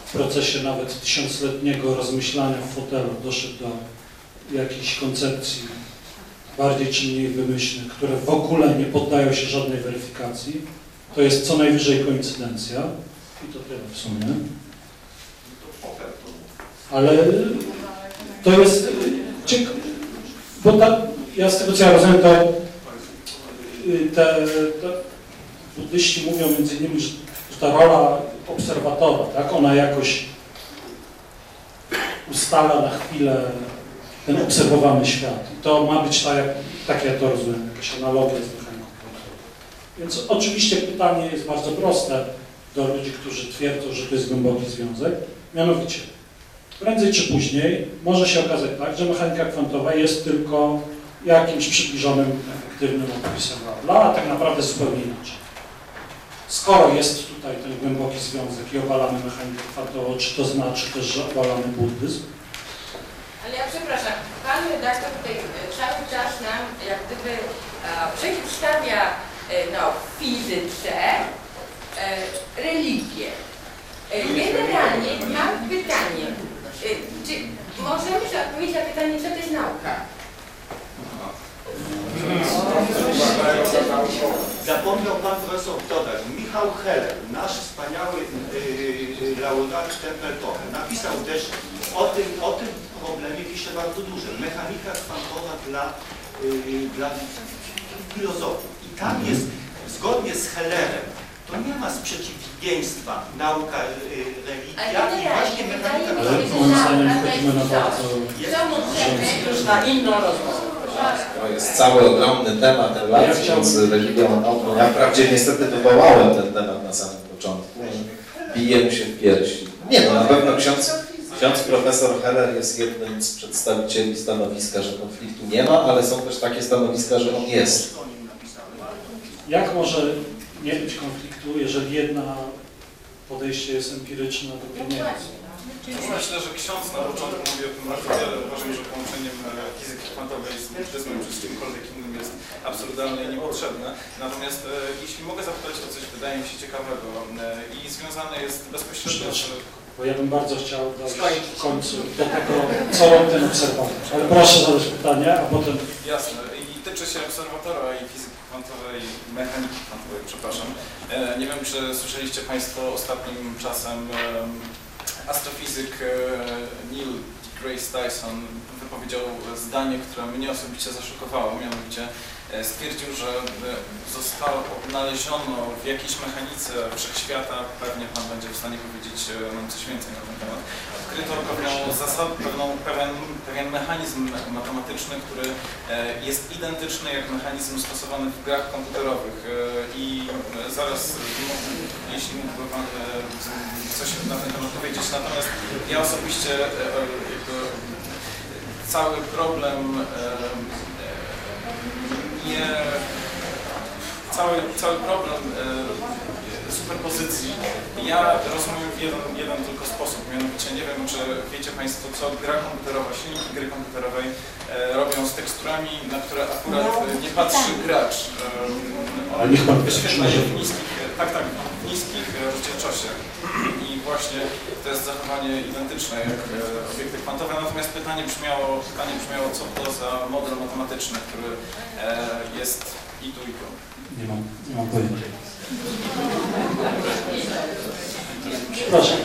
Speaker 2: w procesie nawet tysiącletniego rozmyślania w fotelu doszedł do jakiejś koncepcji bardziej czy mniej wymyślnych, które w ogóle nie poddają się żadnej weryfikacji, to jest co najwyżej koincydencja i to tyle w sumie. Ale to jest bo ta, ja z tego co ja rozumiem, to y, te, te buddyści mówią między innymi, że ta rola obserwatora, tak, ona jakoś ustala na chwilę ten obserwowany świat. I to ma być tak, jak, tak ja to rozumiem, jakaś analogia z kwantową. Więc oczywiście pytanie jest bardzo proste do ludzi, którzy twierdzą, że to jest głęboki związek. Mianowicie, prędzej czy później może się okazać tak, że mechanika kwantowa jest tylko jakimś przybliżonym, efektywnym opisem Lorentza, a tak naprawdę zupełnie inaczej. Skoro jest tutaj ten głęboki związek i obalamy mechanikę kwantową, czy to znaczy też, że obalamy buddyzm?
Speaker 4: Ale ja przepraszam, pan redaktor tutaj e, cały czas nam jak gdyby e, przeciwstawia e, no, fizyce e, religię. E, generalnie mam pytanie, e, czy możemy odpowiedzieć na pytanie, co to jest nauka?
Speaker 5: Zapomniał pan profesor dodać, Michał Heller, nasz wspaniały yy, laureat Templetowy, napisał też o tym, o tym problemie, pisze bardzo duże, mechanika kwantowa dla, yy, dla filozofów. I tam jest, zgodnie z Hellerem, to nie ma sprzeciwieństwa nauka, yy, religia i właśnie mechanika
Speaker 4: możemy
Speaker 9: Już na inną rozmowę.
Speaker 1: To jest cały ogromny temat relacji
Speaker 2: Ja
Speaker 1: między religią a nauką. Ja wprawdzie niestety wywołałem ten temat na samym początku. Biję się w piersi. Nie no, na pewno ksiądz, ksiądz profesor Heller jest jednym z przedstawicieli stanowiska, że konfliktu nie ma, ale są też takie stanowiska, że on jest.
Speaker 2: Jak może nie być konfliktu, jeżeli jedna podejście jest empiryczne do pieniędzy?
Speaker 7: Myślę, że ksiądz na początku mówi o tym bardzo wiele. Uważam, że połączeniem e, fizyki kwantowej z buddyzmem czy z czymkolwiek innym jest absurdalne i niepotrzebne. Natomiast e, jeśli mogę zapytać o coś, wydaje mi się ciekawego e, i związane jest bezpośrednio z...
Speaker 2: Bo ja bym bardzo chciał dojść w końcu do tego, co robi ten obserwator. Ale proszę zadać pytanie, a potem
Speaker 7: Jasne. I tyczy się obserwatora i fizyki kwantowej, mechaniki kwantowej, przepraszam. E, Nie wiem, czy słyszeliście Państwo ostatnim czasem em, astrofizyk e, Neil deGrasse Tyson wypowiedział zdanie, które mnie osobiście zaszokowało, mianowicie stwierdził, że e, zostało, odnaleziono w jakiejś mechanice wszechświata, pewnie Pan będzie w stanie powiedzieć e, nam coś więcej na ten temat, odkryto pewną zasadę, pewną, pewien, pewien mechanizm matematyczny, który e, jest identyczny jak mechanizm stosowany w grach komputerowych. E, i e, zaraz, jeśli mógłby Pan e, coś na ten temat powiedzieć, natomiast ja osobiście e, e, jakby cały problem e, e, cały, cały problem e, superpozycji ja rozumiem w jeden, jeden tylko sposób, mianowicie nie wiem, czy wiecie Państwo, co gra komputerowa, silniki gry komputerowej e, robią z teksturami, na które akurat e, nie patrzy gracz. E,
Speaker 2: pan
Speaker 7: wyświetla je w niskich, e, tak, tak, w niskich rozdzielczościach. I właśnie to jest zachowanie identyczne jak e, obiekty kwantowe, natomiast pytanie brzmiało, pytanie brzmiało, co to za model matematyczny, który e, jest i tu, i tu.
Speaker 2: nie mam, nie mam pojęcia. Przepraszam.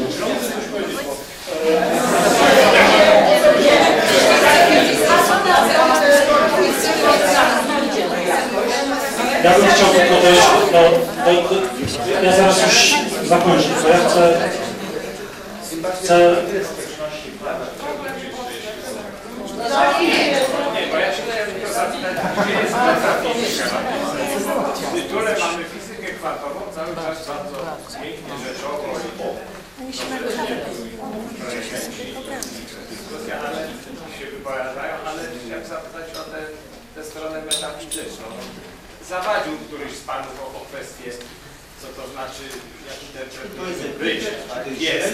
Speaker 2: Ja bym chciał tylko dojść do, do, do... Ja zaraz już zakończę, bo ja chcę
Speaker 6: Nie, bo ja się tylko zapytać, gdzie jest? W tytule mamy fizykę kwantową, cały czas bardzo pięknie, rzeczowo i dyskusja, ale się wypowiadają, ale chciałem zapytać o tę tę stronę metafizyczną. Zawadził któryś z Panów o, o kwestię, co to znaczy, jak tak?
Speaker 5: to jest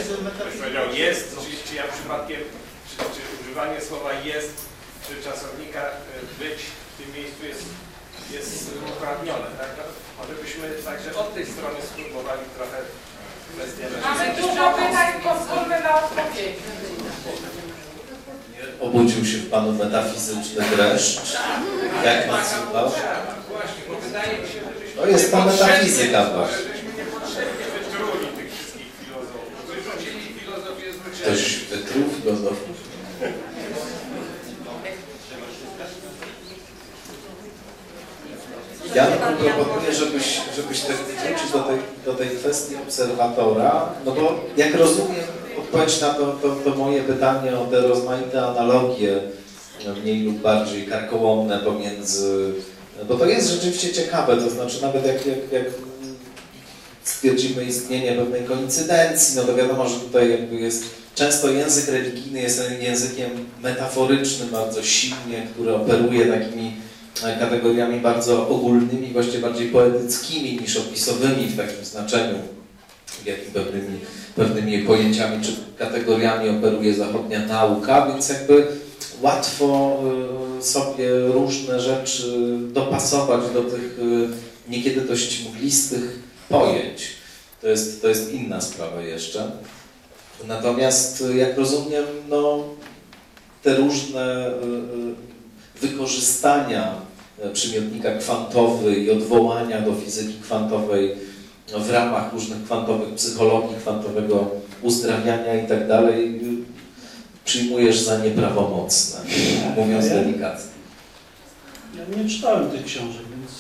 Speaker 6: Ktoś
Speaker 5: metafizyka.
Speaker 6: powiedział jest, czy, czy ja przypadkiem, czy, czy używanie słowa jest, czy czasownika e, być w tym miejscu jest, jest uprawnione, tak? No, Może byśmy także od tej strony spróbowali trochę kwestię
Speaker 9: Mamy dużo pytań, pozwólmy na odpowiedzi.
Speaker 1: Obudził się w Panu metafizyczny dreszcz. Jak Pan słuchał?
Speaker 6: Właśnie, bo wydaje mi się, że
Speaker 1: To jest ta metafizyka właśnie.
Speaker 6: Z
Speaker 1: Ktoś wytruł filozofów? Ja proponuję, żebyś, żebyś wrócić do tej, do tej kwestii obserwatora, no bo jak rozumiem, odpowiedź na to, to, to moje pytanie o te rozmaite analogie, no, mniej lub bardziej karkołomne pomiędzy, bo to jest rzeczywiście ciekawe, to znaczy nawet jak, jak, jak stwierdzimy istnienie pewnej koincydencji, no to wiadomo, że tutaj jakby jest często język religijny jest językiem metaforycznym bardzo silnie, który operuje takimi e, kategoriami bardzo ogólnymi, właściwie bardziej poetyckimi niż opisowymi w takim znaczeniu, w jakim pewnymi, pewnymi pojęciami czy kategoriami operuje zachodnia nauka, więc jakby łatwo y, sobie różne rzeczy dopasować do tych y, niekiedy dość mglistych pojęć. To jest, to jest inna sprawa jeszcze. Natomiast y, jak rozumiem, no, te różne y, wykorzystania y, przymiotnika kwantowy i odwołania do fizyki kwantowej w ramach różnych kwantowych psychologii, kwantowego uzdrawiania i tak dalej, przyjmujesz za nieprawomocne, mówiąc delikatnie.
Speaker 2: ja nie czytałem tych książek, więc...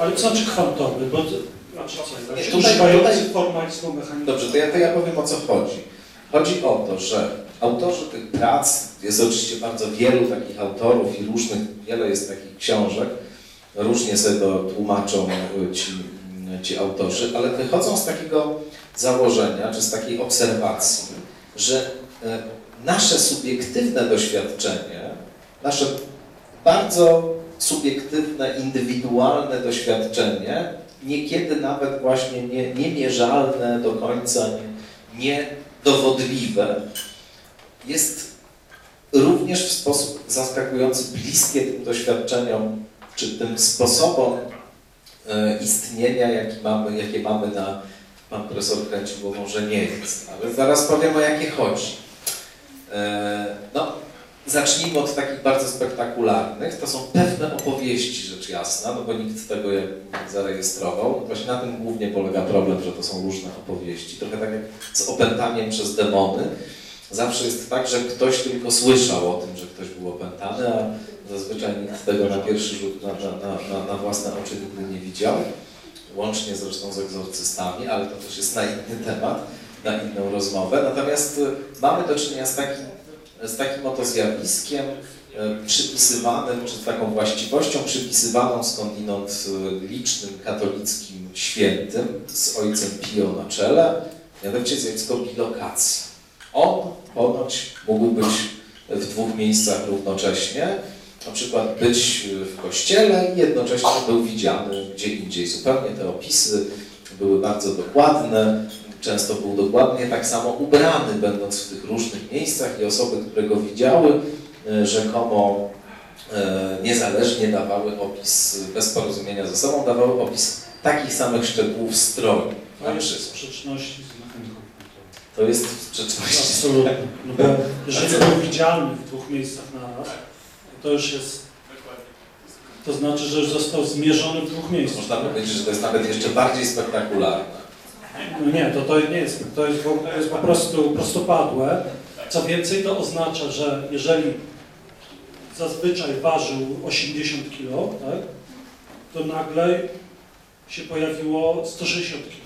Speaker 2: Ale co znaczy kwantowy? Bo, znaczy co, znaczy
Speaker 1: tutaj- tutaj-
Speaker 2: formalizmu mechanicznego.
Speaker 1: Dobrze, to ja, to ja powiem o co chodzi. Chodzi o to, że autorzy tych prac, jest oczywiście bardzo wielu takich autorów i różnych, wiele jest takich książek, różnie sobie to tłumaczą y, ci, ci autorzy, ale wychodzą z takiego założenia, czy z takiej obserwacji, że y, nasze subiektywne doświadczenie, nasze bardzo subiektywne, indywidualne doświadczenie, niekiedy nawet właśnie nie, niemierzalne do końca, nie, niedowodliwe, jest również w sposób zaskakujący bliskie tym doświadczeniom, czy tym sposobom e, istnienia, jaki mamy, jakie mamy na, pan profesor kręci głową, że nie jest, ale zaraz powiem o jakie chodzi. E, no, zacznijmy od takich bardzo spektakularnych. To są pewne opowieści, rzecz jasna, no bo nikt tego nie zarejestrował. Właśnie na tym głównie polega problem, że to są różne opowieści. Trochę tak jak z opętaniem przez demony. Zawsze jest tak, że ktoś tylko słyszał o tym, że ktoś był opętany, a zazwyczaj nikt tego na pierwszy rzut na, na, na, na własne oczy nigdy nie widział. Łącznie zresztą z egzorcystami, ale to też jest na inny temat, na inną rozmowę. Natomiast y, mamy do czynienia z takim z takim oto zjawiskiem e, przypisywanym, czy taką właściwością przypisywaną skądinąd e, licznym katolickim świętym z ojcem Pio na czele, mianowicie zjawisko bilokacji. On ponoć mógł być w dwóch miejscach równocześnie, na przykład być w kościele i jednocześnie był widziany gdzie indziej. Zupełnie te opisy były bardzo dokładne, często był dokładnie tak samo ubrany, będąc w tych różnych miejscach i osoby, które go widziały, e, rzekomo e, niezależnie dawały opis, bez porozumienia ze sobą, dawały opis takich samych szczegółów stroju.
Speaker 2: To jest w sprzeczności z mechaniką.
Speaker 1: To jest w sprzeczności.
Speaker 2: Absolutnie. No jeżeli był widzialny w dwóch miejscach to już jest, to znaczy, że już został zmierzony w dwóch miejscach.
Speaker 1: Można powiedzieć, że to jest nawet jeszcze bardziej spektakularne.
Speaker 2: No nie, to, to nie jest, to jest, po- to jest po prostu prostopadłe. Co więcej, to oznacza, że jeżeli zazwyczaj ważył 80 kg, tak, to nagle się pojawiło 160 kg.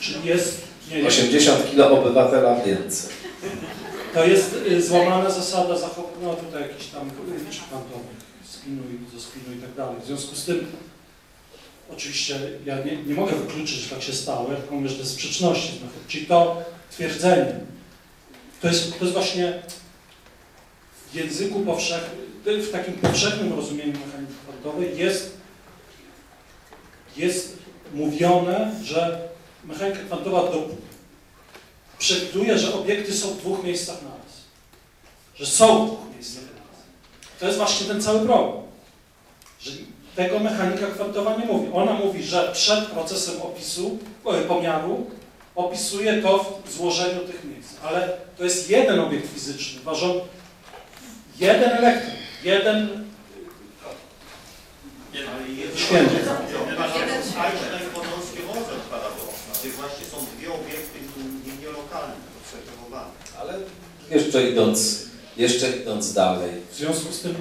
Speaker 2: Czyli jest, nie, nie,
Speaker 1: 80 kilo obywatela więcej.
Speaker 2: To jest y, złamana zasada zachowania, no tutaj jakiś tam liczb kwantowych, spinu i do spinu i tak dalej. W związku z tym, oczywiście ja nie, nie mogę wykluczyć, że tak się stało, ja tylko mówię, że to jest sprzeczności metodą. Czyli to twierdzenie, to jest, to jest właśnie w języku powszechnym, w takim powszechnym rozumieniu mechaniki kwantowej jest, jest mówione, że mechanika kwantowa do, przewiduje, że obiekty są w dwóch miejscach naraz. Że są w dwóch miejscach naraz. To jest właśnie ten cały problem. Że tego mechanika kwantowa nie mówi. Ona mówi, że przed procesem opisu, e, pomiaru opisuje to w złożeniu tych miejsc. Ale to jest jeden obiekt fizyczny, ważą jeden elektron, jeden
Speaker 5: Ale jest
Speaker 2: Święty.
Speaker 5: Einstein podolski rozwój paradoksna, gdzie właśnie są dwie obiekty obserwowane.
Speaker 1: Ale jeszcze idąc, jeszcze idąc dalej.
Speaker 2: w związku z tym,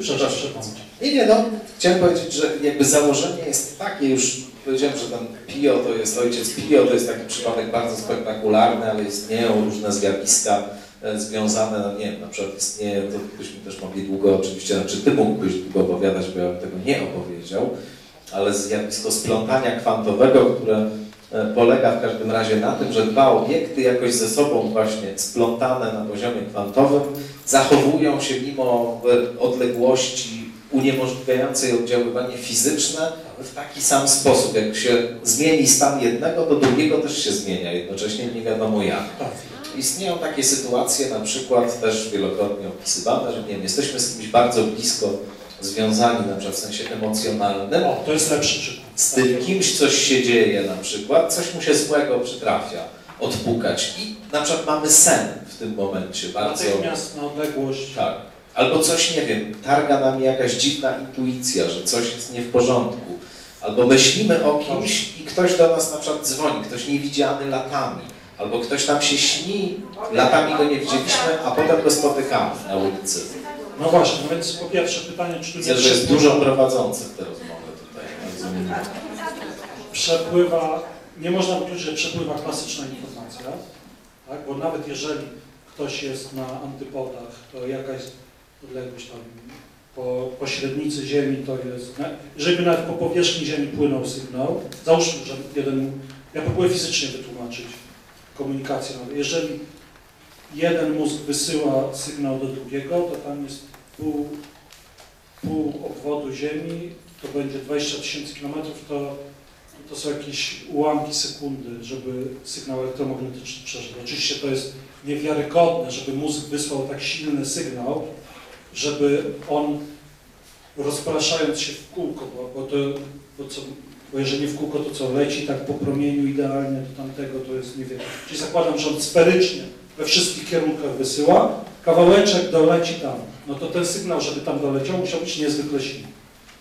Speaker 2: przepraszam, przepraszam.
Speaker 1: Nie, nie, no, chciałem powiedzieć, że jakby założenie jest takie, już powiedziałem, że ten Pio to jest ojciec Pio, to jest taki przypadek bardzo spektakularny, ale istnieją różne zjawiska e, związane, no nie wiem, na przykład istnieje, to byśmy też mogli długo oczywiście, znaczy ty mógłbyś długo opowiadać, bo ja bym tego nie opowiedział, ale zjawisko splątania kwantowego, które polega w każdym razie na tym, że dwa obiekty jakoś ze sobą właśnie splątane na poziomie kwantowym zachowują się mimo e, odległości uniemożliwiającej oddziaływanie fizyczne w taki sam sposób. Jak się zmieni stan jednego, to drugiego też się zmienia jednocześnie, nie wiadomo jak. Istnieją takie sytuacje, na przykład też wielokrotnie opisywane, że nie wiem, jesteśmy z kimś bardzo blisko związani, na przykład w sensie emocjonalnym,
Speaker 2: O, to jest lepszy przykład.
Speaker 1: z tym kimś coś się dzieje na przykład, coś mu się złego przytrafia, odpukać i na przykład mamy sen w tym momencie bardzo...
Speaker 2: Natychmiast na odległość.
Speaker 1: Tak. Albo coś, nie wiem, targa nami jakaś dziwna intuicja, że coś jest nie w porządku. Albo myślimy o kimś i ktoś do nas na przykład dzwoni, ktoś niewidziany latami. Albo ktoś nam się śni, latami go nie widzieliśmy, a potem go spotykamy na ulicy.
Speaker 2: No właśnie, no więc po pierwsze pytanie, czy tu nie
Speaker 1: Widzę, że jest dużo prowadzących te rozmowy tutaj.
Speaker 2: Przepływa, nie można wykluczyć, że przepływa klasyczna informacja, tak? bo nawet jeżeli ktoś jest na antypodach, to jakaś odległość tam po, po średnicy Ziemi to jest, na- jeżeli by nawet po powierzchni Ziemi płynął sygnał, załóżmy, że jeden, ja próbuję fizycznie wytłumaczyć komunikację, no, jeżeli jeden mózg wysyła sygnał do drugiego, to tam jest pół, pół obwodu Ziemi, to będzie 20 tysięcy kilometrów, to to są jakieś ułamki sekundy, żeby sygnał elektromagnetyczny przeszedł. Oczywiście to jest niewiarygodne, żeby mózg wysłał tak silny sygnał, żeby on rozpraszając się w kółko, bo, bo, to, bo, co, bo jeżeli w kółko, to co leci tak po promieniu idealnie do tamtego, to jest niewiele. Czyli zakładam, że on sferycznie we wszystkich kierunkach wysyła, kawałeczek doleci tam. No to ten sygnał, żeby tam doleciał, musiał być niezwykle silny.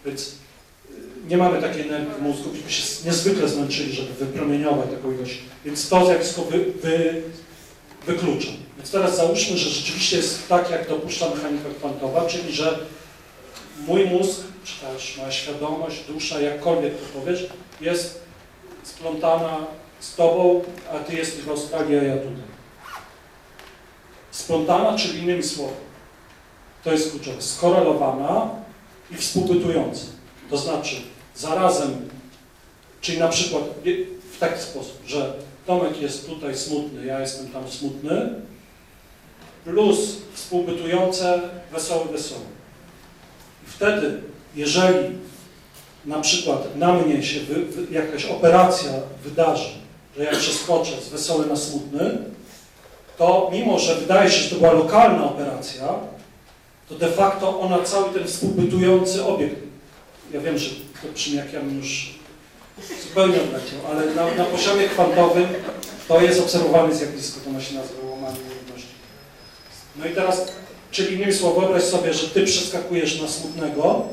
Speaker 2: Więc y, nie mamy takiej energii w mózgu, byśmy się niezwykle zmęczyli, żeby wypromieniować taką ilość. Więc to zjawisko wy, wy, wykluczam. Więc teraz załóżmy, że rzeczywiście jest tak, jak dopuszcza mechanika kwantowa, czyli że mój mózg, czy też moja świadomość, dusza, jakkolwiek to powiesz, jest splątana z Tobą, a Ty jesteś w Australii, a ja tutaj. Splątana, czyli innymi słowy, to jest kluczowe, skorelowana i współbytująca. To znaczy zarazem, czyli na przykład w taki sposób, że Tomek jest tutaj smutny, ja jestem tam smutny, plus współbytujące wesoły, wesoły. I wtedy, jeżeli na przykład na mnie się wy, wy, jakaś operacja wydarzy, że ja przeskoczę z wesoły na smutny, to mimo, że wydaje się, że to była lokalna operacja, to de facto ona cały ten współbytujący obiekt, ja wiem, że to brzmi jak ja już zupełnie odleciał, ale na, na poziomie kwantowym to jest obserwowalne zjawisko, to ma się nazywa łamanie równości. No i teraz, czyli innymi słowy, wyobraź sobie, że ty przeskakujesz na smutnego,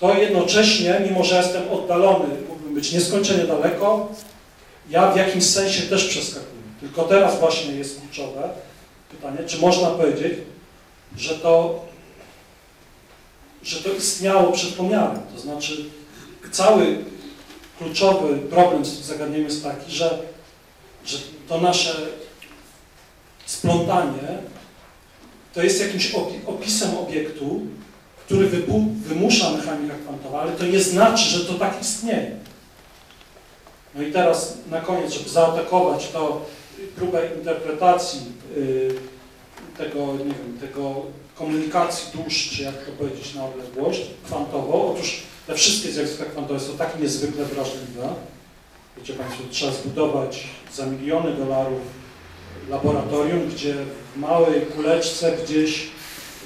Speaker 2: to jednocześnie, mimo że jestem oddalony, mógłbym być nieskończenie daleko, ja w jakimś sensie też przeskakuję. Tylko teraz właśnie jest kluczowe pytanie, czy można powiedzieć, że to, że to istniało przed pomiarem. To znaczy cały kluczowy problem z tym zagadnieniem jest taki, że że to nasze splątanie to jest jakimś opi- opisem obiektu, który wymusza mechanika kwantowa, ale to nie znaczy, że to tak istnieje. No i teraz na koniec, żeby zaatakować to próbę interpretacji y, tego, nie wiem, tego komunikacji dusz, czy jak to powiedzieć na odległość, kwantowo. Otóż te wszystkie zjawiska kwantowe są tak niezwykle wrażliwe. Wiecie Państwo, trzeba zbudować za miliony dolarów laboratorium, gdzie w małej kuleczce gdzieś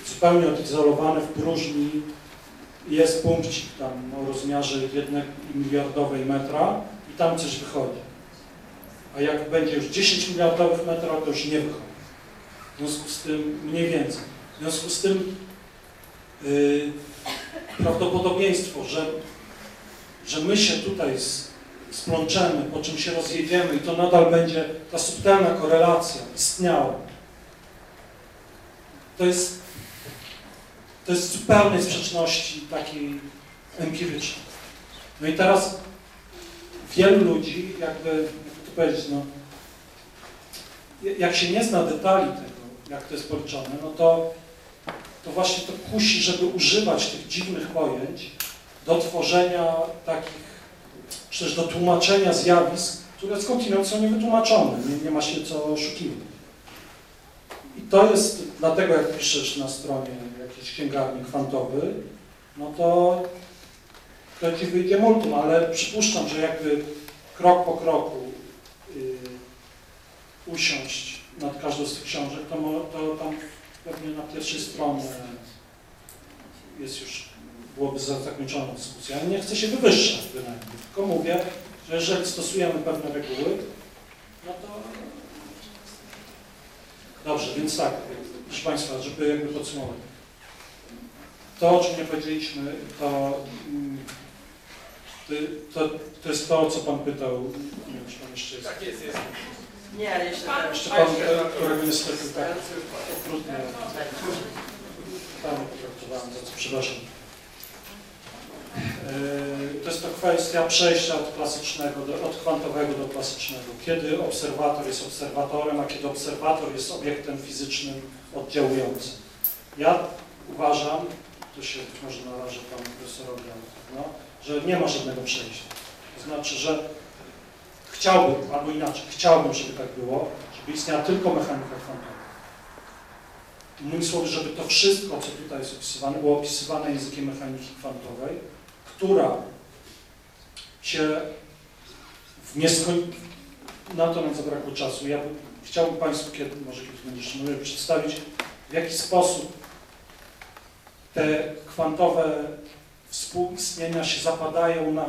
Speaker 2: zupełnie odizolowane w próżni jest punkcik tam o rozmiarze jednej miliardowej metra i tam coś wychodzi. A jak będzie już 10 miliardowych metra, to już nie wychodzi. W związku z tym mniej więcej. W związku z tym yy, prawdopodobieństwo, że, że my się tutaj s- splączemy, po czym się rozjedziemy i to nadal będzie ta subtelna korelacja istniała. To jest, to jest zupełnej sprzeczności takiej empirycznej. No i teraz wielu ludzi, jakby, jakby to powiedzieć, no, jak się nie zna detali tego, jak to jest policzone, no to, to właśnie to kusi, żeby używać tych dziwnych pojęć do tworzenia takich, czy też do tłumaczenia zjawisk, które skądinąd są niewytłumaczone, nie, nie ma się co oszukiwać. I to jest, dlatego jak piszesz na stronie jakiejś księgarni kwantowy, no to to ci wyjdzie multum, ale przypuszczam, że jakby krok po kroku usiąść nad każdą z tych książek, to, to tam pewnie na pierwszej stronie jest już, byłoby za- zakończona dyskusja. Ja nie chcę się wywyższać bynajmniej, tylko mówię, że jeżeli stosujemy pewne reguły, no to... Dobrze, więc tak, proszę Państwa, żeby jakby podsumować. To, o czym nie powiedzieliśmy, to, mm, to, to jest to, co Pan pytał. Nie wiem, czy Pan jeszcze jest.
Speaker 9: Tak jest, jest. Nie, ale jeszcze tak.
Speaker 2: Jeszcze Pan, e, którego niestety tak okrutnie Panu potraktowałem, za co przepraszam. Yy, To jest to kwestia przejścia od klasycznego, do, od kwantowego do klasycznego. Kiedy obserwator jest obserwatorem, a kiedy obserwator jest obiektem fizycznym oddziałującym. Ja uważam, tu się być może narażę Panu Profesorowi, no, że nie ma żadnego przejścia. To znaczy, że chciałbym, albo inaczej, chciałbym, żeby tak było, żeby istniała tylko mechanika kwantowa. Innymi słowy, żeby to wszystko, co tutaj jest opisywane, było opisywane językiem mechaniki kwantowej, która się w nieskoń... Na to nam zabrakło czasu. Ja bym, chciałbym Państwu, kiedy, może kiedyś będzie jeszcze mogę przedstawić, w jaki sposób te kwantowe współistnienia się zapadają na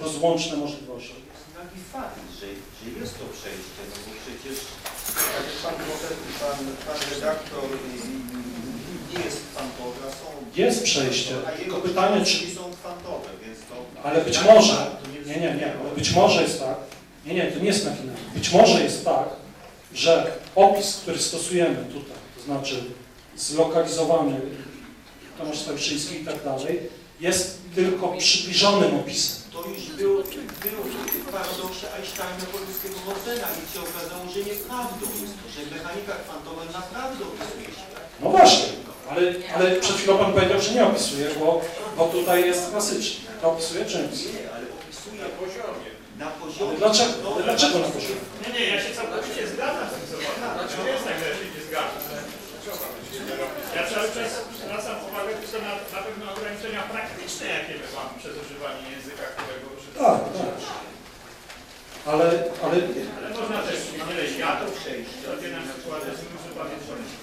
Speaker 2: rozłączne możliwości.
Speaker 5: Taki fakt, że, że jest to przejście, no bo przecież
Speaker 11: Tak jak pan, profesor, pan, pan redaktor y, nie jest kwantowy, a są...
Speaker 2: Jest przejście,
Speaker 11: A
Speaker 2: tylko
Speaker 11: jego
Speaker 2: pytanie, czy...
Speaker 11: są kwantowe, więc to...
Speaker 2: Ale być może, nie, nie, nie, ale być może jest tak, nie, nie, to nie jest machinarium. Być może jest tak, że opis, który stosujemy tutaj, to znaczy zlokalizowany Tomasz Stawiszyński i tak dalej, jest tylko przybliżonym opisem.
Speaker 5: To już był, był w paradoksie Einsteina polskiego Rodzena i się okazało, że nieprawdą jest to, że mechanika kwantowa naprawdę opisuje świat.
Speaker 2: No właśnie, ale, ale przed chwilą Pan powiedział, że nie opisuje, bo, bo tutaj jest klasycznie. To opisuje czy nie opisuje?
Speaker 5: Nie, ale opisuje
Speaker 8: Na poziomie.
Speaker 5: na
Speaker 2: Ale
Speaker 5: poziomie...
Speaker 2: dlaczego, ale dlaczego na poziomie?
Speaker 6: Nie, nie, ja się całkowicie zgadzam z tym, co pan nie jest tak, że ja się nie zgadzam. Ja cały czas zwracam uwagę tylko na, na pewne ograniczenia praktyczne, jakie my mamy przez używanie języka, którego używamy.
Speaker 2: Tak, tak. Ale, ale
Speaker 6: Ale można też wiele światów przejść. To na przykład jest używanie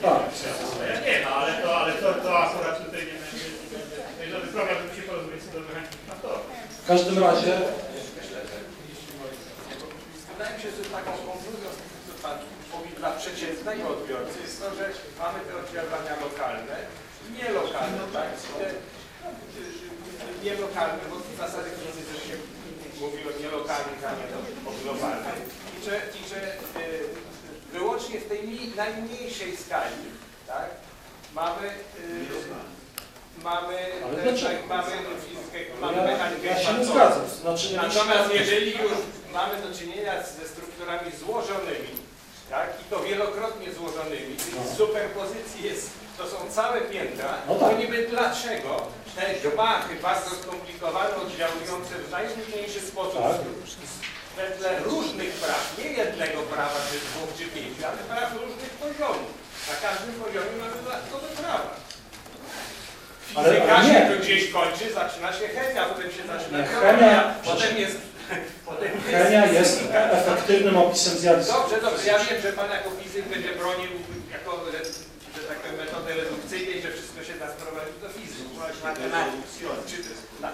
Speaker 2: Tak.
Speaker 6: Ja nie no, ale to, ale to, to akurat tutaj nie będzie, żaden problem, żeby się porozumieć co do mechaniki kwantowej.
Speaker 2: w każdym razie
Speaker 9: Wydaje mi się, że taką konkluzją z co Pan mówi dla przeciętnego odbiorcy jest to, że mamy te oddziaływania lokalne i nielokalne, tak? Te, no, nielokalne, bo w zasadzie to też się mówi o nielokalnych, a nie o globalnych. I że, i że y, wyłącznie w tej najmniejszej skali, tak? Mamy y, mamy,
Speaker 2: dlaczego?
Speaker 9: tak, mamy fizykę, mamy
Speaker 2: Ja,
Speaker 9: mechanikę
Speaker 2: ja się nie zgadzam. Znaczy,
Speaker 9: Natomiast jeżeli już mamy do czynienia ze strukturami złożonymi, tak, i to wielokrotnie złożonymi, czyli z superpozycji jest, to są całe piętra,
Speaker 2: No
Speaker 9: to
Speaker 2: tak.
Speaker 9: niby dlaczego te gmachy bardzo skomplikowane, oddziałujące w najróżniejszy sposób
Speaker 2: Tak.
Speaker 9: wedle różnych praw, nie jednego prawa, czy dwóch, czy pięciu, ale praw różnych poziomów. Na każdym poziomie mamy dodatkowe prawa. Fizyka
Speaker 2: ale
Speaker 9: się tu gdzieś kończy, zaczyna się chemia, potem się zaczyna
Speaker 2: chemia-
Speaker 9: potem jest...
Speaker 2: Chemia jest efektywnym opisem zjawiska.
Speaker 9: Dobrze, dobrze, ja wiem, że Pan jako fizyk będzie bronił jako, że tak powiem, metody redukcyjnej, że wszystko się da sprowadzić do fizyki.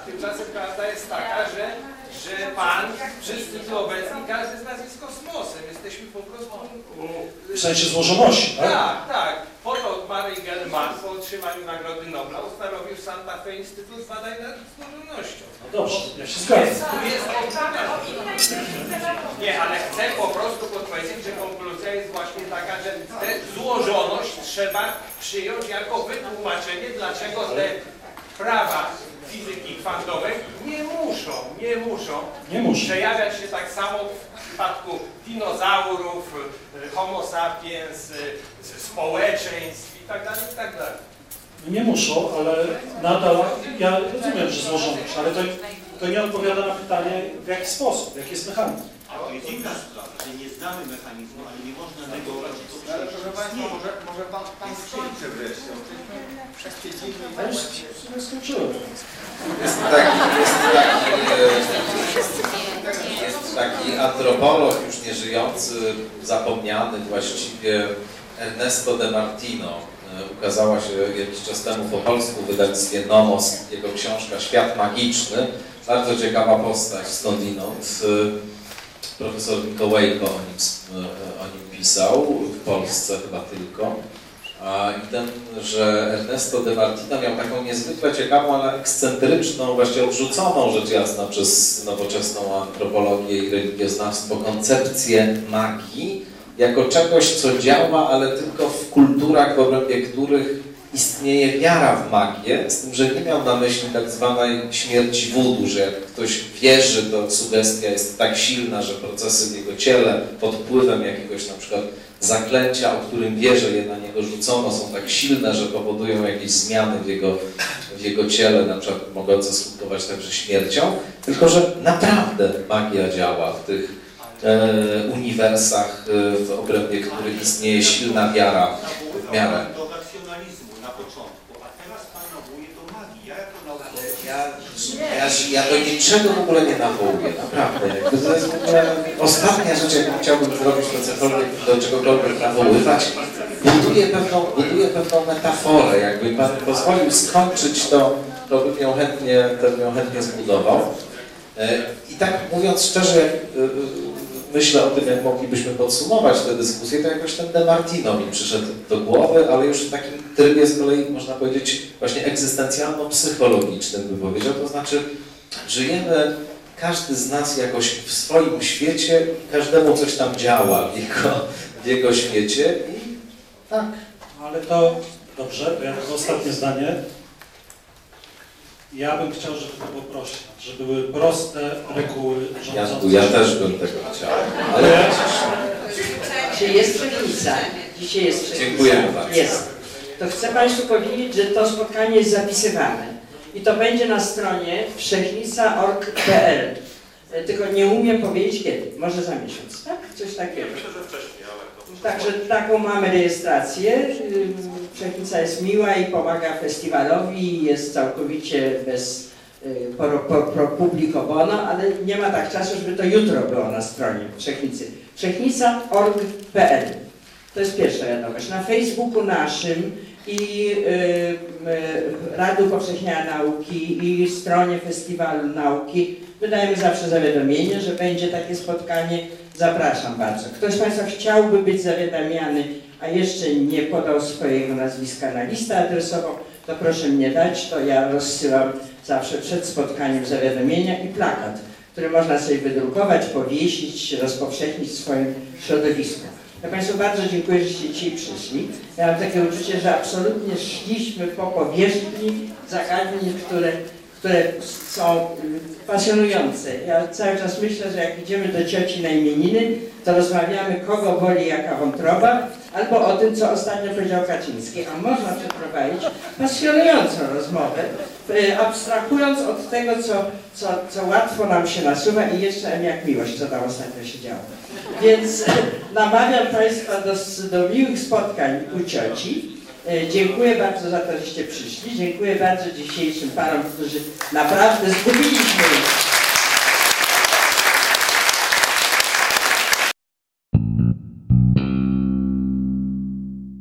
Speaker 9: tymczasem prawda jest taka, że, że Pan, wszyscy tu obecni, każdy z nas jest kosmosem. Jesteśmy po prostu...
Speaker 2: W sensie złożoności, tak?
Speaker 9: Tak, tak. Po to Mary Gelman po otrzymaniu Nagrody Nobla ustanowił Santa Fe Instytut Badań nad Złożonością.
Speaker 2: No dobrze, ja się zgadzam.
Speaker 9: Jest, jest nie, ale chcę po prostu podkreślić, że konkluzja jest właśnie taka, że tę złożoność trzeba przyjąć jako wytłumaczenie, dlaczego te prawa fizyki kwantowej nie muszą, nie muszą
Speaker 2: Nie muszę.
Speaker 9: przejawiać się tak samo w przypadku dinozaurów, y, homo sapiens, y, społeczeństw i tak dalej, i tak dalej.
Speaker 2: Nie muszą, ale nadal, ja rozumiem, że złożoność, ale to, to nie odpowiada na pytanie, w jaki sposób, jaki jest mechanizm.
Speaker 5: A to jest inna sprawa, że nie znamy mechanizmu, ale nie można negować, to
Speaker 11: Ale proszę Państwa, może, może Pan, pan skończy wreszcie.
Speaker 2: Ja już nie skończyłem.
Speaker 1: Jest taki, jest taki, e, jest taki antropolog już nieżyjący, zapomniany właściwie, Ernesto de Martino. E, Ukazała się jakiś czas temu po polsku w wydawnictwie Nomos, jego książka Świat Magiczny. Bardzo ciekawa postać skądinąd. E, Profesor Mikołajko o e, o nim pisał, w Polsce chyba tylko. I ten, że Ernesto de Martino miał taką niezwykle ciekawą, ale ekscentryczną, właściwie odrzuconą rzecz jasna przez nowoczesną antropologię i religioznawstwo koncepcję magii jako czegoś, co działa, ale tylko w kulturach, w obrębie których istnieje wiara w magię, z tym, że nie miał na myśli tak zwanej śmierci wudu, że jak ktoś wierzy, to sugestia jest tak silna, że procesy w jego ciele pod wpływem jakiegoś na przykład zaklęcia, o którym wie, że je na niego rzucono, są tak silne, że powodują jakieś zmiany w jego, w jego ciele, na przykład mogące skutkować także śmiercią, tylko że naprawdę magia działa w tych uniwersach, e, w obrębie których istnieje silna wiara w miarę.
Speaker 5: Ja.
Speaker 1: Ja, do niczego w ogóle nie nawołuję, naprawdę. To jest ostatnia rzecz, jaką chciałbym zrobić, to cokolwiek, do czegokolwiek nawoływać. Buduję pewną, buduję pewną metaforę. Jakby Pan pozwolił skończyć to, to bym ją chętnie, to bym ją chętnie zbudował. E, I tak mówiąc szczerze, e, myślę o tym, jak moglibyśmy podsumować tę dyskusję, to jakoś ten De Martino mi przyszedł do głowy, ale już w takim trybie z kolei, można powiedzieć, właśnie egzystencjalno-psychologicznym bym powiedział, to znaczy żyjemy, każdy z nas jakoś w swoim świecie, każdemu coś tam działa w jego, w jego świecie i tak.
Speaker 2: Ale to dobrze, to ja tylko ostatnie zdanie. Ja bym chciał, żeby to było proste, żeby były proste reguły
Speaker 1: Janku,
Speaker 2: rządzące.
Speaker 1: ja też bym tego chciał. Ale
Speaker 12: Dzisiaj jest przenica. Dzisiaj jest przenica.
Speaker 1: Dziękujemy bardzo.
Speaker 12: Jest. To chcę Państwu powiedzieć, że to spotkanie jest zapisywane. I to będzie na stronie wszechnica.org.pl. E, Tylko nie umiem powiedzieć kiedy. Może za miesiąc, tak? Coś takiego.
Speaker 8: Myślę, że wcześniej.
Speaker 12: Także taką mamy rejestrację. Wszechnica jest miła i pomaga festiwalowi jest całkowicie bez y, pro, pro, pro publico bono, ale nie ma tak czasu, żeby to jutro było na stronie Wszechnicy. Wszechnica.org.pl To jest pierwsza wiadomość. Na Facebooku naszym i y, y, Radu Powszechniania Nauki i stronie Festiwalu Nauki wydajemy zawsze zawiadomienie, że będzie takie spotkanie. Zapraszam bardzo. Ktoś z Państwa chciałby być zawiadamiany, a jeszcze nie podał swojego nazwiska na listę adresową, to proszę mnie dać, to ja rozsyłam zawsze przed spotkaniem zawiadomienia i plakat, który można sobie wydrukować, powiesić, rozpowszechnić w swoim środowisku. Ja Państwu bardzo dziękuję, żeście dzisiaj przyszli. Ja mam takie uczucie, że absolutnie szliśmy po powierzchni zagadnień, które, które są y, pasjonujące. Ja cały czas myślę, że jak idziemy do cioci na imieniny, to rozmawiamy, kogo boli jaka wątroba, albo o tym, co ostatnio powiedział Kaczyński. A można przeprowadzić pasjonującą rozmowę, y, abstrahując od tego, co, co, co łatwo nam się nasuwa i jeszcze jak miłość, co tam ostatnio się działo. Więc e, namawiam Państwa do, do miłych spotkań u cioci. E, Dziękuję bardzo za to, żeście przyszli. Dziękuję bardzo dzisiejszym panom, którzy naprawdę zgubiliśmy